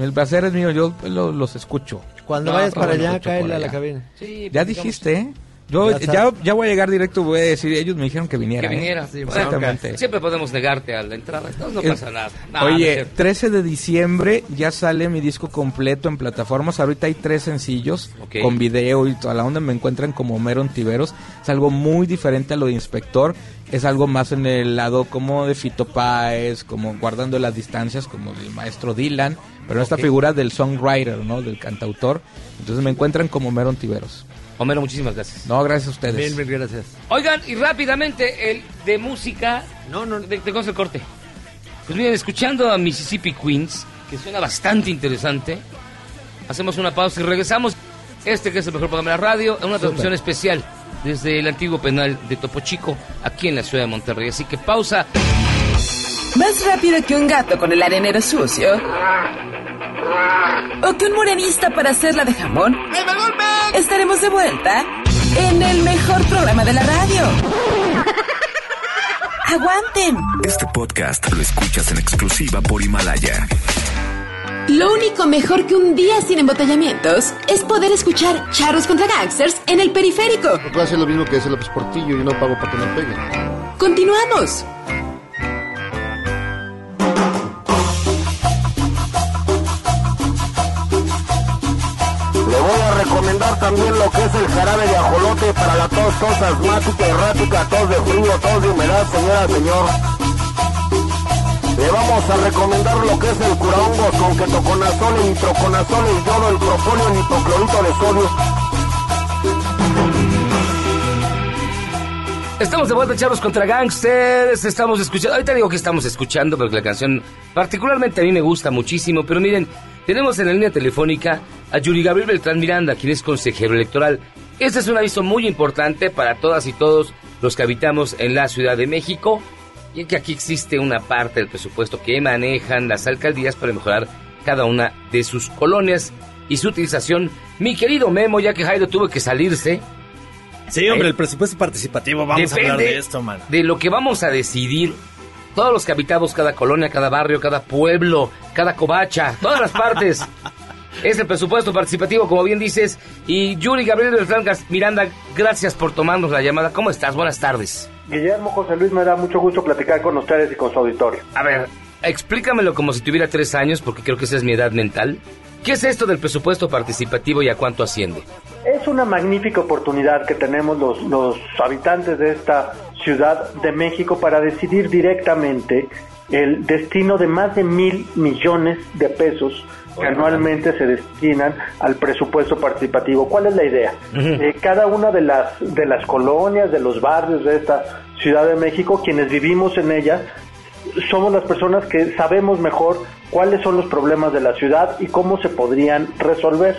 El placer es mío, yo lo- los escucho. Cuando No, vayas para allá, cáele a la cabina. Sí, Ya dijiste, ¿eh? Yo Ya ya, ya, voy a llegar directo, voy a decir, ellos me dijeron que viniera. Que ¿eh? viniera. Sí, Bueno, exactamente. Siempre podemos negarte a la entrada. No, no Eh, pasa nada. No, Oye, cierto. 13 de diciembre ya sale mi disco completo en plataformas. Ahorita hay tres sencillos Ok. con video y toda la onda. Me encuentran como Homero Ontiveros. Es algo muy diferente a lo de Inspector. Es algo más en el lado como de Fito Páez, como guardando las distancias, como del maestro Dylan. Pero esta Ok. figura del songwriter, ¿no? Del cantautor. Entonces me encuentran como Homero Ontiveros. Homero, muchísimas gracias. No, gracias a ustedes. Bien, bien, gracias. Oigan, y rápidamente, el de música. No, no. De, de el corte. Pues miren, escuchando a Mississippi Queens, que suena bastante interesante, hacemos una pausa y regresamos. Este que es el mejor programa de la radio, en una transmisión especial desde el antiguo penal de Topo Chico, aquí en la ciudad de Monterrey. Así que pausa. Más rápido que un gato con el arenero sucio. O que un morenista para hacerla de jamón. Estaremos de vuelta en el mejor programa de la radio. [LAUGHS] ¡Aguanten! Este podcast lo escuchas en exclusiva por Himalaya. Lo único mejor que un día sin embotellamientos es poder escuchar Charros contra Gangsters en el periférico. Puede hacer lo mismo que hace López Portillo y no pago para que me peguen. Continuamos. Recomendar también lo que es el jarabe de ajolote para la tos, tos asmática, errática, tos de frío, tos de humedad, señora, señor. Le vamos a recomendar lo que es el curahongos con ketoconazol, el nitroconazol, el yodo, el propóleo, el hipoclorito de sodio. Estamos de vuelta, chavos, contra gangsters. Estamos escuchando. Ahorita digo que estamos escuchando porque la canción, particularmente a mí me gusta muchísimo. Pero miren, tenemos en la línea telefónica a Yuri Gabriel Beltrán Miranda, quien es consejero electoral. Este es un aviso muy importante para todas y todos los que habitamos en la Ciudad de México. Y que aquí existe una parte del presupuesto que manejan las alcaldías para mejorar cada una de sus colonias y su utilización. Mi querido Memo, ya que Jairo tuvo que salirse. Sí, hombre, Eh, el presupuesto participativo, vamos a hablar de esto, man. de lo que vamos a decidir todos los que habitamos cada colonia, cada barrio, cada pueblo, cada covacha, todas las partes. [LAUGHS] es el presupuesto participativo, como bien dices. Y Yuri Gabriel Beltrán Miranda, gracias por tomarnos la llamada. ¿Cómo estás? Buenas tardes. Guillermo José Luis, me da mucho gusto platicar con ustedes y con su auditorio. A ver, explícamelo como si tuviera tres años, porque creo que esa es mi edad mental. ¿Qué es esto del presupuesto participativo y a cuánto asciende? Es una magnífica oportunidad que tenemos los, los habitantes de esta Ciudad de México para decidir directamente el destino de más de mil millones de pesos que anualmente se destinan al presupuesto participativo. ¿Cuál es la idea? Eh, cada una de las, de las colonias, de los barrios de esta Ciudad de México, quienes vivimos en ella, somos las personas que sabemos mejor cuáles son los problemas de la ciudad y cómo se podrían resolver.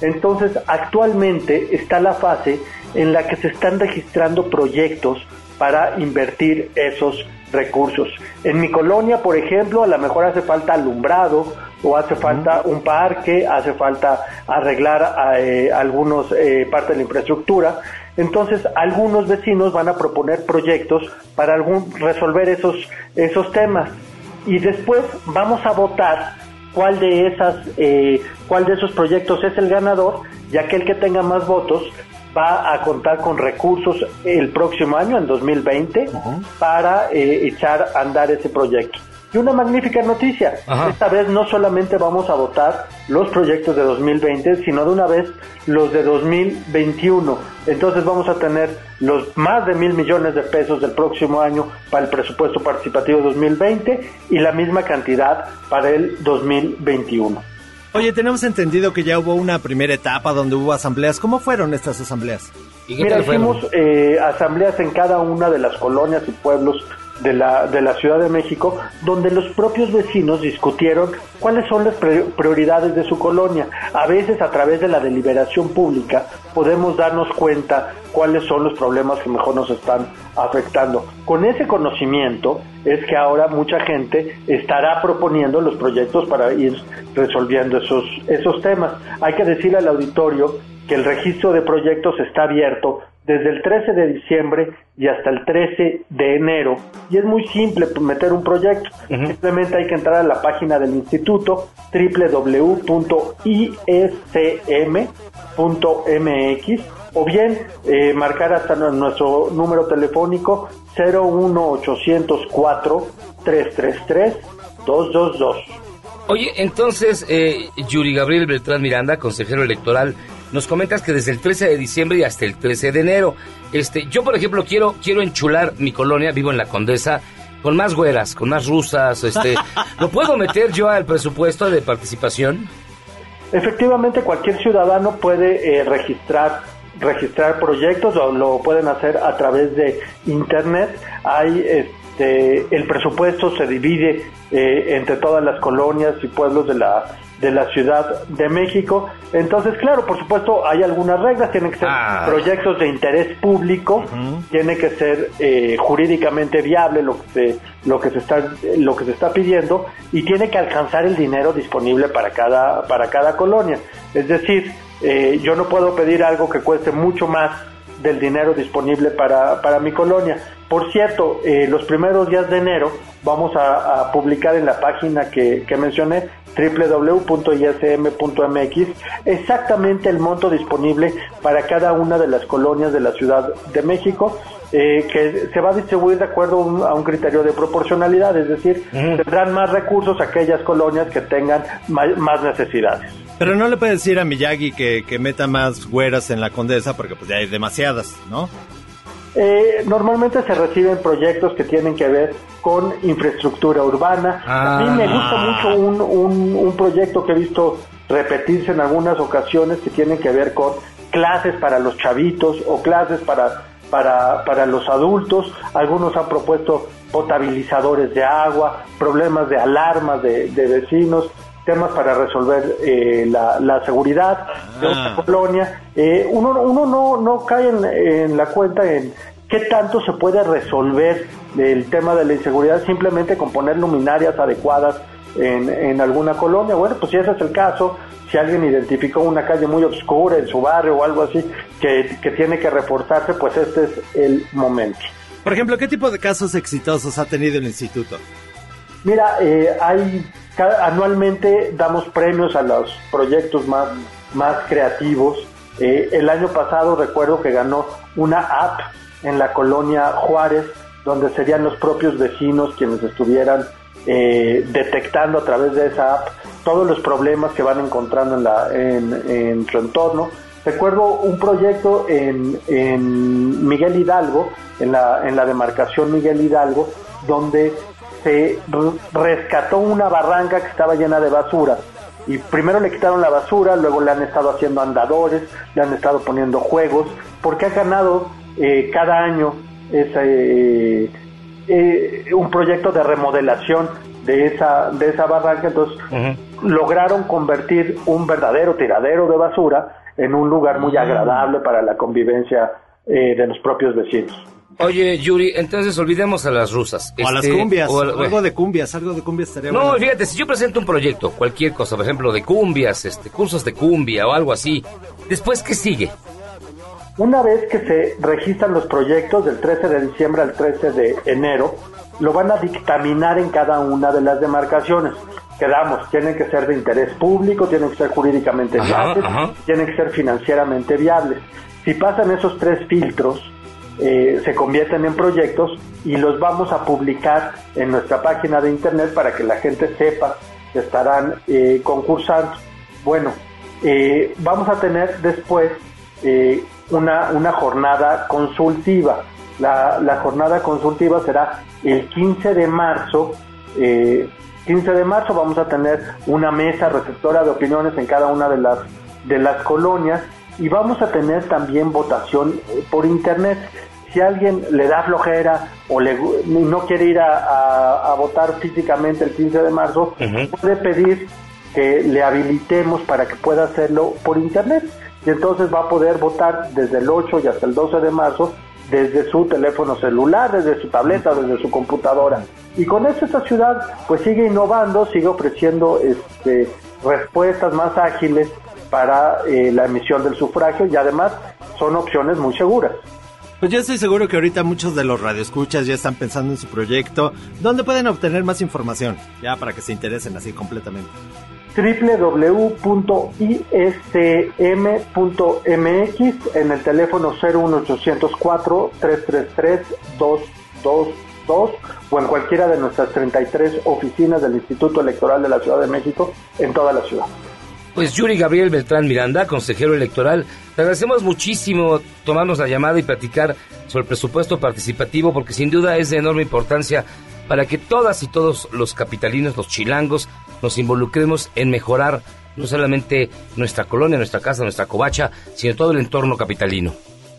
Entonces, actualmente está la fase en la que se están registrando proyectos para invertir esos recursos. En mi colonia, por ejemplo, a lo mejor hace falta alumbrado o hace falta un parque, hace falta arreglar eh, algunos eh, parte de la infraestructura. Entonces, algunos vecinos van a proponer proyectos para algún, resolver esos, esos temas. Y después vamos a votar cuál de esas, eh, cuál de esos proyectos es el ganador, y aquel que tenga más votos va a contar con recursos el próximo año, en 2020, para eh, echar a andar ese proyecto. Y una magnífica noticia, esta vez no solamente vamos a votar los proyectos de 2020, sino de una vez los de 2021. Entonces vamos a tener los más de mil millones de pesos del próximo año para el presupuesto participativo 2020 y la misma cantidad para el 2021. Oye, tenemos entendido que ya hubo una primera etapa donde hubo asambleas. ¿Cómo fueron estas asambleas? Mira, hicimos eh, asambleas en cada una de las colonias y pueblos de la, de la Ciudad de México, donde los propios vecinos discutieron cuáles son las prioridades de su colonia. A veces a través de la deliberación pública podemos darnos cuenta cuáles son los problemas que mejor nos están afectando. Con ese conocimiento es que ahora mucha gente estará proponiendo los proyectos para ir resolviendo esos, esos temas. Hay que decirle al auditorio que el registro de proyectos está abierto desde el 13 de diciembre y hasta el 13 de enero. Y es muy simple meter un proyecto. Simplemente hay que entrar a la página del instituto www.iscm.mx o bien eh, marcar hasta nu- nuestro número telefónico 01804 333 222. Oye, entonces, eh, Yuri Gabriel Beltrán Miranda, consejero electoral, nos comentas que desde el 13 de diciembre y hasta el 13 de enero, este, yo por ejemplo quiero, quiero enchular mi colonia, vivo en la Condesa, con más güeras, con más rusas, este, [LAUGHS] ¿lo puedo meter yo al presupuesto de participación? Efectivamente, cualquier ciudadano puede eh, registrar registrar proyectos o lo pueden hacer a través de internet. Hay este, el presupuesto se divide eh, entre todas las colonias y pueblos de la de la Ciudad de México. Entonces, claro, por supuesto, hay algunas reglas, tienen que ser Ah. proyectos de interés público, tiene que ser eh, jurídicamente viable lo que se, lo que se está lo que se está pidiendo y tiene que alcanzar el dinero disponible para cada para cada colonia. Es decir, eh, yo no puedo pedir algo que cueste mucho más del dinero disponible para, para mi colonia. Por cierto, eh, los primeros días de enero vamos a, a publicar en la página que, que mencioné, www.ism.mx, exactamente el monto disponible para cada una de las colonias de la Ciudad de México, eh, que se va a distribuir de acuerdo a un, a un criterio de proporcionalidad, es decir, tendrán más recursos aquellas colonias que tengan más necesidades. Pero no le puedes decir a Miyagi que, que meta más güeras en la condesa porque pues ya hay demasiadas, ¿no? Eh, normalmente se reciben proyectos que tienen que ver con infraestructura urbana. A mí me gusta mucho un, un, un proyecto que he visto repetirse en algunas ocasiones que tienen que ver con clases para los chavitos o clases para, para, para los adultos. Algunos han propuesto potabilizadores de agua, problemas de alarmas de, de vecinos temas para resolver eh, la, la seguridad de una colonia. Eh, uno uno no, no cae en, en la cuenta en qué tanto se puede resolver el tema de la inseguridad simplemente con poner luminarias adecuadas en, en alguna colonia. Bueno, pues si ese es el caso, si alguien identificó una calle muy oscura en su barrio o algo así que, que tiene que reforzarse, pues este es el momento. Por ejemplo, ¿qué tipo de casos exitosos ha tenido el instituto? Mira, eh, hay anualmente damos premios a los proyectos más, más creativos. Eh, el año pasado recuerdo que ganó una app en la colonia Juárez, donde serían los propios vecinos quienes estuvieran eh, detectando a través de esa app todos los problemas que van encontrando en su entorno. Recuerdo un proyecto en, en Miguel Hidalgo, en la, en la demarcación Miguel Hidalgo, donde se rescató una barranca que estaba llena de basura. Y primero le quitaron la basura, luego le han estado haciendo andadores, le han estado poniendo juegos, porque ha ganado eh, cada año ese, eh, eh, un proyecto de remodelación de esa, de esa barranca. Entonces lograron convertir un verdadero tiradero de basura en un lugar muy agradable para la convivencia eh, de los propios vecinos. Oye, Yuri, entonces olvidemos a las rusas. O a las Este, cumbias, o al- algo de cumbias, algo de cumbias estaría No, bueno. fíjate, si yo presento un proyecto, cualquier cosa, por ejemplo, de cumbias, este, cursos de cumbia o algo así, después, ¿qué sigue? Una vez que se registran los proyectos del 13 de diciembre al 13 de enero, lo van a dictaminar en cada una de las demarcaciones. Quedamos, tienen que ser de interés público, tienen que ser jurídicamente viables, tienen que ser financieramente viables. Si pasan esos tres filtros, eh, se convierten en proyectos y los vamos a publicar en nuestra página de internet para que la gente sepa que estarán eh, concursando. Bueno, eh, vamos a tener después eh, una, una jornada consultiva. La, la jornada consultiva será el 15 de marzo. eh, 15 de marzo vamos a tener una mesa receptora de opiniones en cada una de las, de las colonias y vamos a tener también votación eh, por internet. Si alguien le da flojera o le, no quiere ir a, a- a votar físicamente el 15 de marzo, puede pedir que le habilitemos para que pueda hacerlo por internet. Y entonces va a poder votar desde el 8 y hasta el 12 de marzo desde su teléfono celular, desde su tableta, desde su computadora. Y con eso esta ciudad pues sigue innovando, sigue ofreciendo este, respuestas más ágiles para eh, la emisión del sufragio y además son opciones muy seguras. Pues yo estoy seguro que ahorita muchos de los radioescuchas ya están pensando en su proyecto. ¿Dónde pueden obtener más información? Ya para que se interesen así completamente. www.ism.mx en el teléfono 01804 333 222 o en cualquiera de nuestras 33 oficinas del Instituto Electoral de la Ciudad de México en toda la ciudad. Pues Yuri Gabriel Beltrán Miranda, consejero electoral, te agradecemos muchísimo tomarnos la llamada y platicar sobre el presupuesto participativo porque sin duda es de enorme importancia para que todas y todos los capitalinos, los chilangos, nos involucremos en mejorar no solamente nuestra colonia, nuestra casa, nuestra covacha, sino todo el entorno capitalino.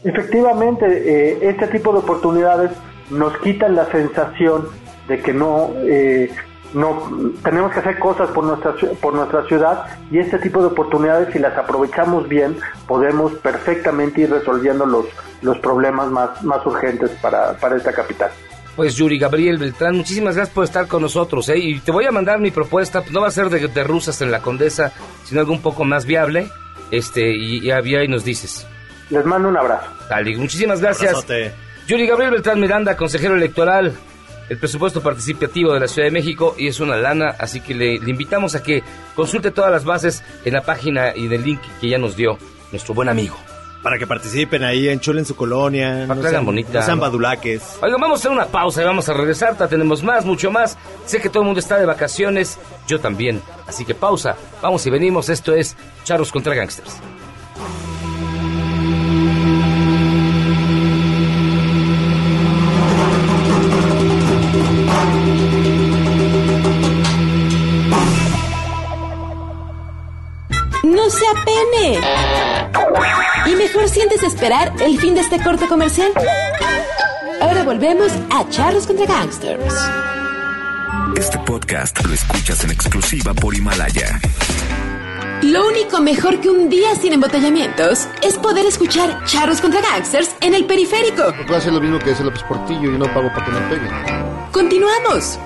Efectivamente, eh, este tipo de oportunidades nos quitan la sensación de que no, eh, no tenemos que hacer cosas por nuestra ci- por nuestra ciudad y este tipo de oportunidades si las aprovechamos bien podemos perfectamente ir resolviendo los los problemas más más urgentes para, para esta capital. Pues Yuri Gabriel Beltrán, muchísimas gracias por estar con nosotros, ¿eh? Y te voy a mandar mi propuesta, no va a ser de, de rusas en la Condesa, sino algo un poco más viable, este, y, y había y nos dices. Les mando un abrazo. Dale, muchísimas gracias. Yuri Gabriel Beltrán Miranda, consejero electoral, el presupuesto participativo de la Ciudad de México, y es una lana, así que le, le invitamos a que consulte todas las bases en la página y del link que ya nos dio nuestro buen amigo. Para que participen ahí, enchulen su colonia. Para que hagan bonita. No sean badulaques. Oigan, vamos a hacer una pausa y vamos a regresar. Tenemos más, mucho más. Sé que todo el mundo está de vacaciones, yo también. Así que pausa, vamos y venimos. Esto es Charros contra Gangsters. No se apene. Y mejor sientes esperar el fin de este corte comercial. Ahora volvemos a Charros contra Gangsters. Este podcast lo escuchas en exclusiva por Himalaya. Lo único mejor que un día sin embotellamientos es poder escuchar Charros contra Gangsters en el periférico. Puede hacer lo mismo que ese López Portillo y no pago para que me peguen. Continuamos.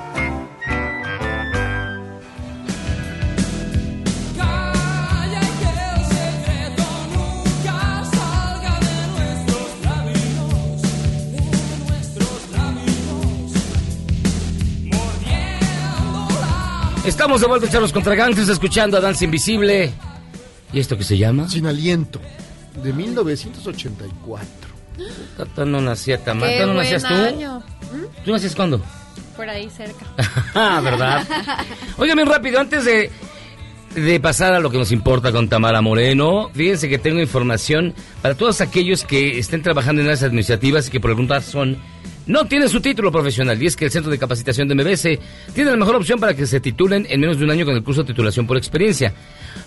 Estamos de vuelta, Charros contra Gangsters, escuchando a Danza Invisible. ¿Y esto qué se llama? Sin aliento. De 1984. Tata no nacía tan mal. Qué ¿Tata no buen nacías tú? año. ¿Tú nacías cuándo? Por ahí cerca. [LAUGHS] Ah, ¿verdad? Oigan, bien rápido, antes de, de pasar a lo que nos importa con Tamara Moreno, fíjense que tengo información para todos aquellos que estén trabajando en áreas administrativas y que por alguna razón no tienen su título profesional. Y es que el Centro de Capacitación de MBS tiene la mejor opción para que se titulen en menos de un año con el curso de titulación por experiencia.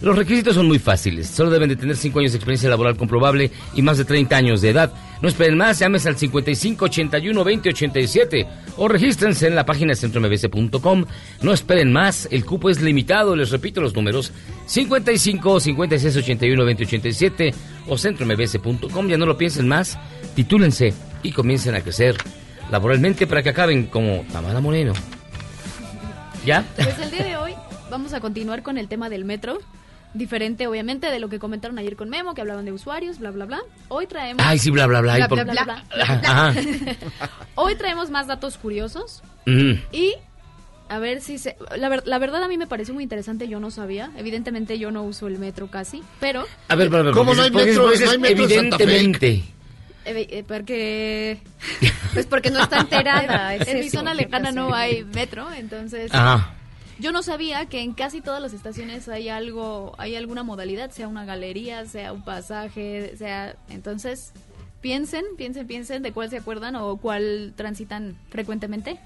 Los requisitos son muy fáciles. Solo deben de tener 5 años de experiencia laboral comprobable y más de 30 años de edad. No esperen más, llames al 55 81 20 87 o regístrense en la página centrombs.com. No esperen más, el cupo es limitado. Les repito los números: 55 56 81 20 87 o centrombs.com. Ya no lo piensen más, titúlense y comiencen a crecer laboralmente para que acaben como Tamara Moreno. ¿Ya? Pues el día de hoy vamos a continuar con el tema del metro. Diferente, obviamente, de lo que comentaron ayer con Memo, que hablaban de usuarios, bla, bla, bla. Hoy traemos... Ay, sí, bla, bla, bla, y por- Ajá. [LAUGHS] Hoy traemos más datos curiosos y a ver si se... La, ver- la verdad a mí me pareció muy interesante, yo no sabía. Evidentemente yo no uso el metro casi, pero... A ver, pero, pero, ¿Cómo no hay metro? No hay metro en Santa Fe. Evidentemente. Eh, eh, porque... Pues porque no está enterada. es [LAUGHS] en mi zona ¿qué lejana no hay metro, entonces... Ajá. Yo no sabía que en casi todas las estaciones hay algo, hay alguna modalidad, sea una galería, sea un pasaje, sea, entonces piensen, piensen, piensen de cuál se acuerdan o cuál transitan frecuentemente.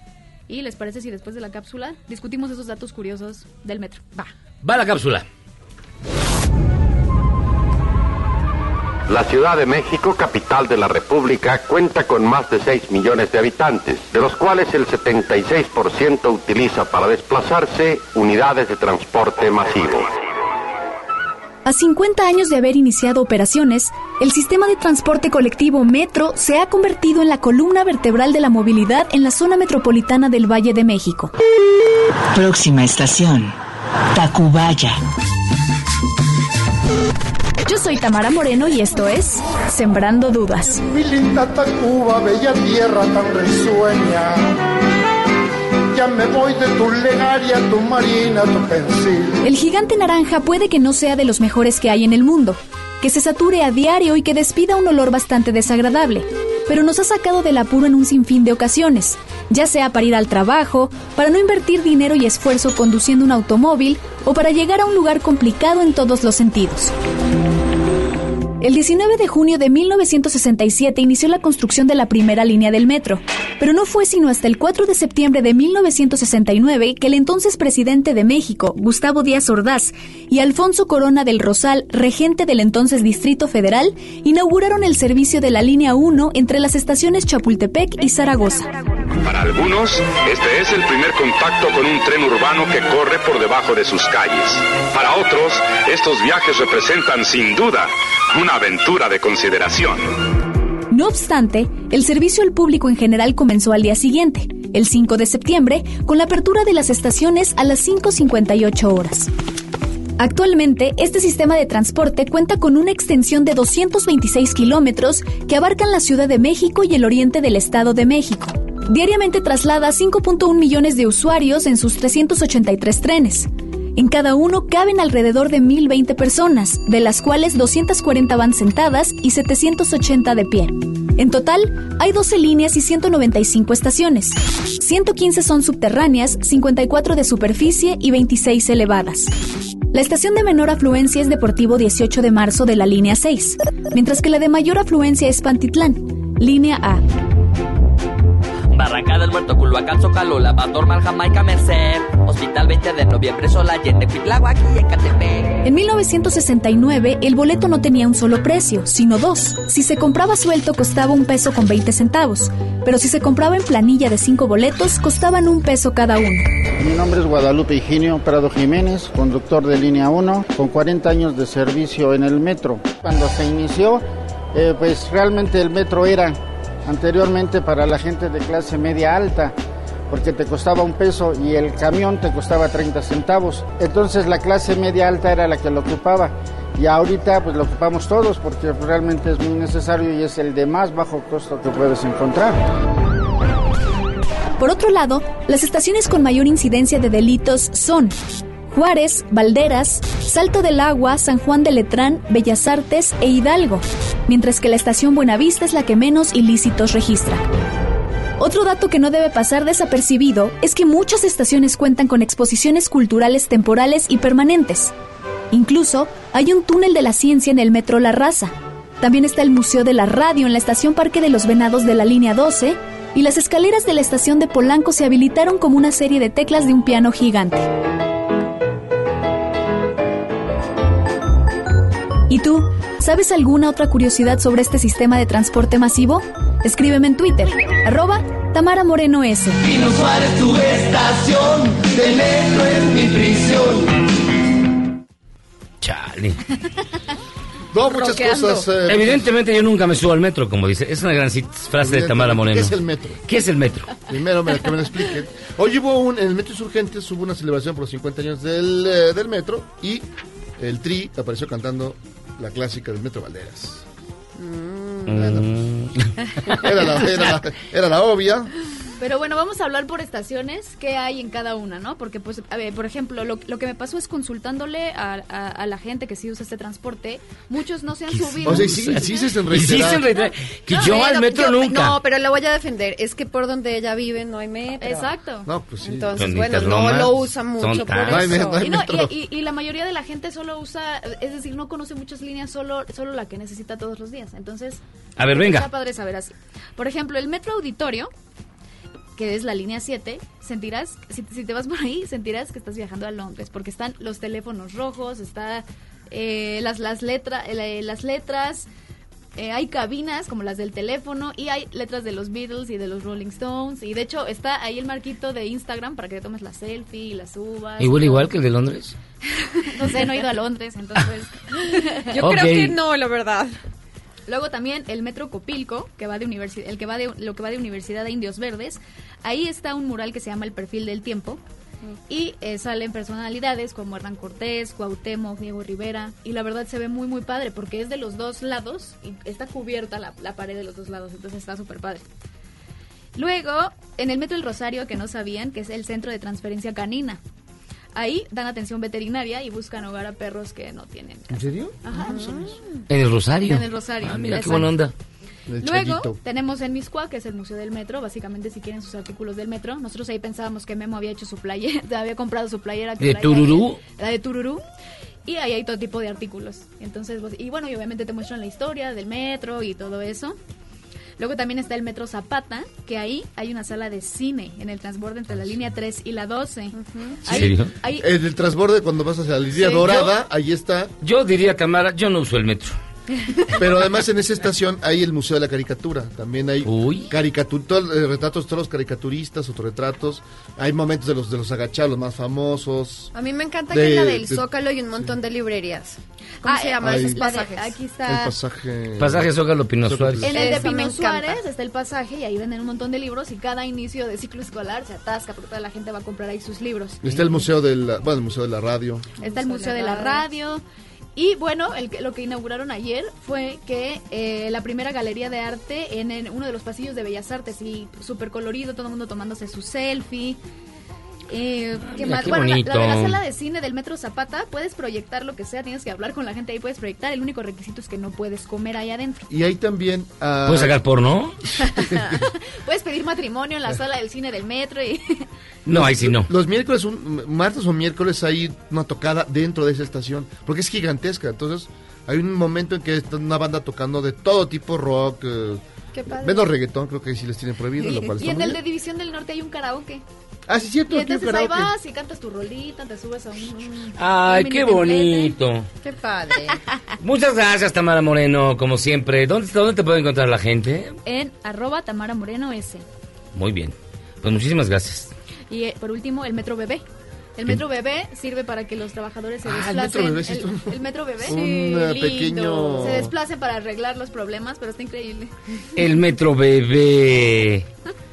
Y les parece si después de la cápsula discutimos esos datos curiosos del metro. Va. Va la cápsula. La Ciudad de México, capital de la República, cuenta con más de 6 millones de habitantes, de los cuales el 76% utiliza para desplazarse unidades de transporte masivo. A 50 años de haber iniciado operaciones, el sistema de transporte colectivo Metro se ha convertido en la columna vertebral de la movilidad en la zona metropolitana del Valle de México. Próxima estación, Tacubaya. Yo soy Tamara Moreno y esto es Sembrando Dudas. Mi linda Tacuba, bella tierra tan risueña. Ya me voy de tu legaria, tu marina, tu pensil. El gigante naranja puede que no sea de los mejores que hay en el mundo, que se sature a diario y que despida un olor bastante desagradable, pero nos ha sacado del apuro en un sinfín de ocasiones, ya sea para ir al trabajo, para no invertir dinero y esfuerzo conduciendo un automóvil o para llegar a un lugar complicado en todos los sentidos. El 19 de junio de 1967 inició la construcción de la primera línea del metro, pero no fue sino hasta el 4 de septiembre de 1969 que el entonces presidente de México, Gustavo Díaz Ordaz, y Alfonso Corona del Rosal, regente del entonces Distrito Federal, inauguraron el servicio de la línea 1 entre las estaciones Chapultepec y Zaragoza. Para algunos, este es el primer contacto con un tren urbano que corre por debajo de sus calles. Para otros, estos viajes representan sin duda una aventura de consideración. No obstante, el servicio al público en general comenzó al día siguiente, el 5 de septiembre, con la apertura de las estaciones a las 5.58 horas. Actualmente, este sistema de transporte cuenta con una extensión de 226 kilómetros que abarcan la Ciudad de México y el oriente del Estado de México. Diariamente traslada 5.1 millones de usuarios en sus 383 trenes. En cada uno caben alrededor de 1.020 personas, de las cuales 240 van sentadas y 780 de pie. En total, hay 12 líneas y 195 estaciones. 115 son subterráneas, 54 de superficie y 26 elevadas. La estación de menor afluencia es Deportivo 18 de marzo de la línea 6, mientras que la de mayor afluencia es Pantitlán, línea A. Barranca del Muerto, Culhuacán, Zócalo, Lavador, Mal, Jamaica, Merced. Hospital 20 de noviembre, Solallende, Cuitláhuac y Ecatepec. En 1969, el boleto no tenía un solo precio, sino dos. Si se compraba suelto, costaba un peso con 20 centavos, pero si se compraba en planilla de cinco boletos, costaban un peso cada uno. Mi nombre es Guadalupe Higinio Prado Jiménez, conductor de línea 1, con 40 años de servicio en el metro. Cuando se inició, eh, pues realmente el metro era anteriormente para la gente de clase media alta, porque te costaba un peso y el camión te costaba 30 centavos. Entonces la clase media alta era la que lo ocupaba. Y ahorita pues lo ocupamos todos porque realmente es muy necesario y es el de más bajo costo que puedes encontrar. Por otro lado, las estaciones con mayor incidencia de delitos son Juárez, Valderas, Salto del Agua, San Juan de Letrán, Bellas Artes e Hidalgo, mientras que la estación Buenavista es la que menos ilícitos registra. Otro dato que no debe pasar desapercibido es que muchas estaciones cuentan con exposiciones culturales temporales y permanentes. Incluso hay un túnel de la ciencia en el metro La Raza. También está el Museo de la Radio en la estación Parque de los Venados de la línea 12 y las escaleras de la estación de Polanco se habilitaron como una serie de teclas de un piano gigante. ¿Y tú? ¿Sabes alguna otra curiosidad sobre este sistema de transporte masivo? Escríbeme en Twitter, arroba Tamara Moreno S. Pino Suárez, tu estación, del metro es mi prisión. Chale. [LAUGHS] No, muchas Roqueando. cosas. eh, Evidentemente yo nunca me subo al metro, como dice. Es una gran frase de Tamara Moreno. ¿Qué es el metro? ¿Qué es el metro? Primero me- que me lo expliquen. Hoy hubo un, en el Metro Insurgentes hubo una celebración por los 50 años del, eh, del metro y el Tri apareció cantando la clásica del Metro Valderas. Mm. Era la, era la- era la obvia. Pero bueno, vamos a hablar por estaciones, qué hay en cada una, ¿no? Porque, pues, a ver, por ejemplo, lo, lo que me pasó es consultándole a, a- a la gente que sí usa este transporte, muchos no se han subido. O sea, sí, sí se Que No, yo pero al metro yo- nunca. No, pero la voy a defender. Es que por donde ella vive no hay metro. Exacto. No, pues sí. Entonces, bueno, no lo usa mucho por eso. No hay no hay Y, no, y, y- y la mayoría de la gente solo usa, es decir, no conoce muchas líneas, solo, solo la que necesita todos los días. Entonces, A ver, venga. Está padre saber así. Por ejemplo, el metro auditorio, que es la línea 7, sentirás, si, si te vas por ahí, sentirás que estás viajando a Londres, porque están los teléfonos rojos, está eh, las, las, letra, eh, las letras, eh, hay cabinas como las del teléfono y hay letras de los Beatles y de los Rolling Stones. Y de hecho está ahí el marquito de Instagram para que te tomes la selfie y la subas. ¿Igual y igual que el de Londres? [LAUGHS] No sé, no he ido a Londres, entonces. [LAUGHS] Yo creo que no, la verdad. Luego también el metro Copilco, que va de universidad, el que va de lo que va de Universidad de Indios Verdes. Ahí está un mural que se llama El perfil del tiempo. Y eh, salen personalidades como Hernán Cortés, Cuauhtémoc, Diego Rivera. Y la verdad se ve muy, muy padre porque es de los dos lados y está cubierta la, la pared de los dos lados. Entonces está súper padre. Luego, en el Metro El Rosario, que no sabían, que es el centro de transferencia canina. Ahí dan atención veterinaria y buscan hogar a perros que no tienen. ¿En serio? Ajá. ¿En el Rosario? En el Rosario. Ah, mira qué buena onda. Luego tenemos en Miscua, que es el Museo del Metro, básicamente si quieren sus artículos del metro. Nosotros ahí pensábamos que Memo había hecho su playera, [LAUGHS] había comprado su playera. que ¿De traía Tururú? ahí, La de Tururú. Y ahí hay todo tipo de artículos. Entonces, pues, y bueno, y obviamente te muestran la historia del metro y todo eso. Luego también está el Metro Zapata, que ahí hay una sala de cine en el transborde entre la línea 3 y la 12. ¿En Ahí- serio? ahí- En el transborde, cuando vas hacia la línea Sí. dorada, ahí está. Yo diría, Tamara, yo no uso el metro. Pero además en esa estación hay el Museo de la Caricatura. También hay caricatur todo- eh, retratos de todos los caricaturistas, autorretratos. Hay momentos de los de los agachados, los más famosos. A mí me encanta De- que es la del de- Zócalo y un montón de librerías. ¿Cómo Ah, se llama esos pasajes? aquí El está. pasaje... Pasaje Zócalo Pino Suárez. En el de Pino. Suárez está el pasaje y ahí venden un montón de libros y cada inicio de ciclo escolar se atasca porque toda la gente va a comprar ahí sus libros. Está el Museo de la, bueno, el Museo de la Radio. Está el Museo de la Radio. Y bueno, el lo que inauguraron ayer fue que eh, la primera galería de arte en, en uno de los pasillos de Bellas Artes y súper colorido, todo el mundo tomándose su selfie. Eh, ¿qué mira, más? qué Bueno, la, la de la bonito. sala de cine del Metro Zapata, puedes proyectar lo que sea, tienes que hablar con la gente ahí, puedes proyectar. El único requisito es que no puedes comer ahí adentro. Y hay también... ah, ¿Puedes sacar porno? [LAUGHS] Puedes pedir matrimonio en la sala del cine del metro y... [LAUGHS] No, ahí sí no. Los miércoles, un, martes o miércoles hay una tocada dentro de esa estación, porque es gigantesca. Entonces, hay un momento en que está una banda tocando de todo tipo, rock, eh, Qué padre. menos reggaetón, creo que sí les tienen prohibido, lo cual [LAUGHS] Y en el de. División del Norte hay un karaoke. Ah, sí, cierto, Y entonces ahí vas y cantas tu rolita, te subes a un... un- Ay, un qué bonito. Qué padre. [LAUGHS] Muchas gracias, Tamara Moreno, como siempre. ¿Dónde, dónde te puede encontrar la gente? En arroba Tamara Moreno S. Muy bien. Pues muchísimas gracias. Y eh, por último, el Metro Bebé. El Metro Bebé sirve para que los trabajadores se Ah, el desplacen. Metro Bebé, sí, el, el Metro Bebé. Un, Sí, lindo. pequeño- Se desplacen para arreglar los problemas, pero está increíble. El Metro Bebé. [LAUGHS]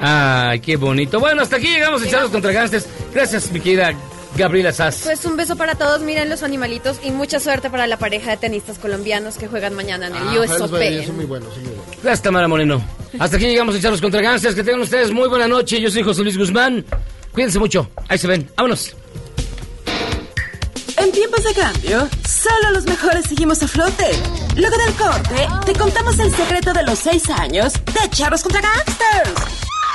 Ay, qué bonito. Bueno, hasta aquí llegamos a Charlos contra Gangsters. Gracias, mi querida Gabriela Sass. Pues un beso para todos, miren los animalitos y mucha suerte para la pareja de tenistas colombianos que juegan mañana en el Ah, US Open. son muy buenos, son muy buenos. Gracias, Tamara Moreno. Hasta aquí llegamos a Charlos contra Gangsters. Que tengan ustedes muy buena noche. Yo soy José Luis Guzmán. Cuídense mucho. Ahí se ven. Vámonos. En tiempos de cambio, solo los mejores seguimos a flote. Luego del corte, te contamos el secreto de los seis años de Charros contra Gangsters.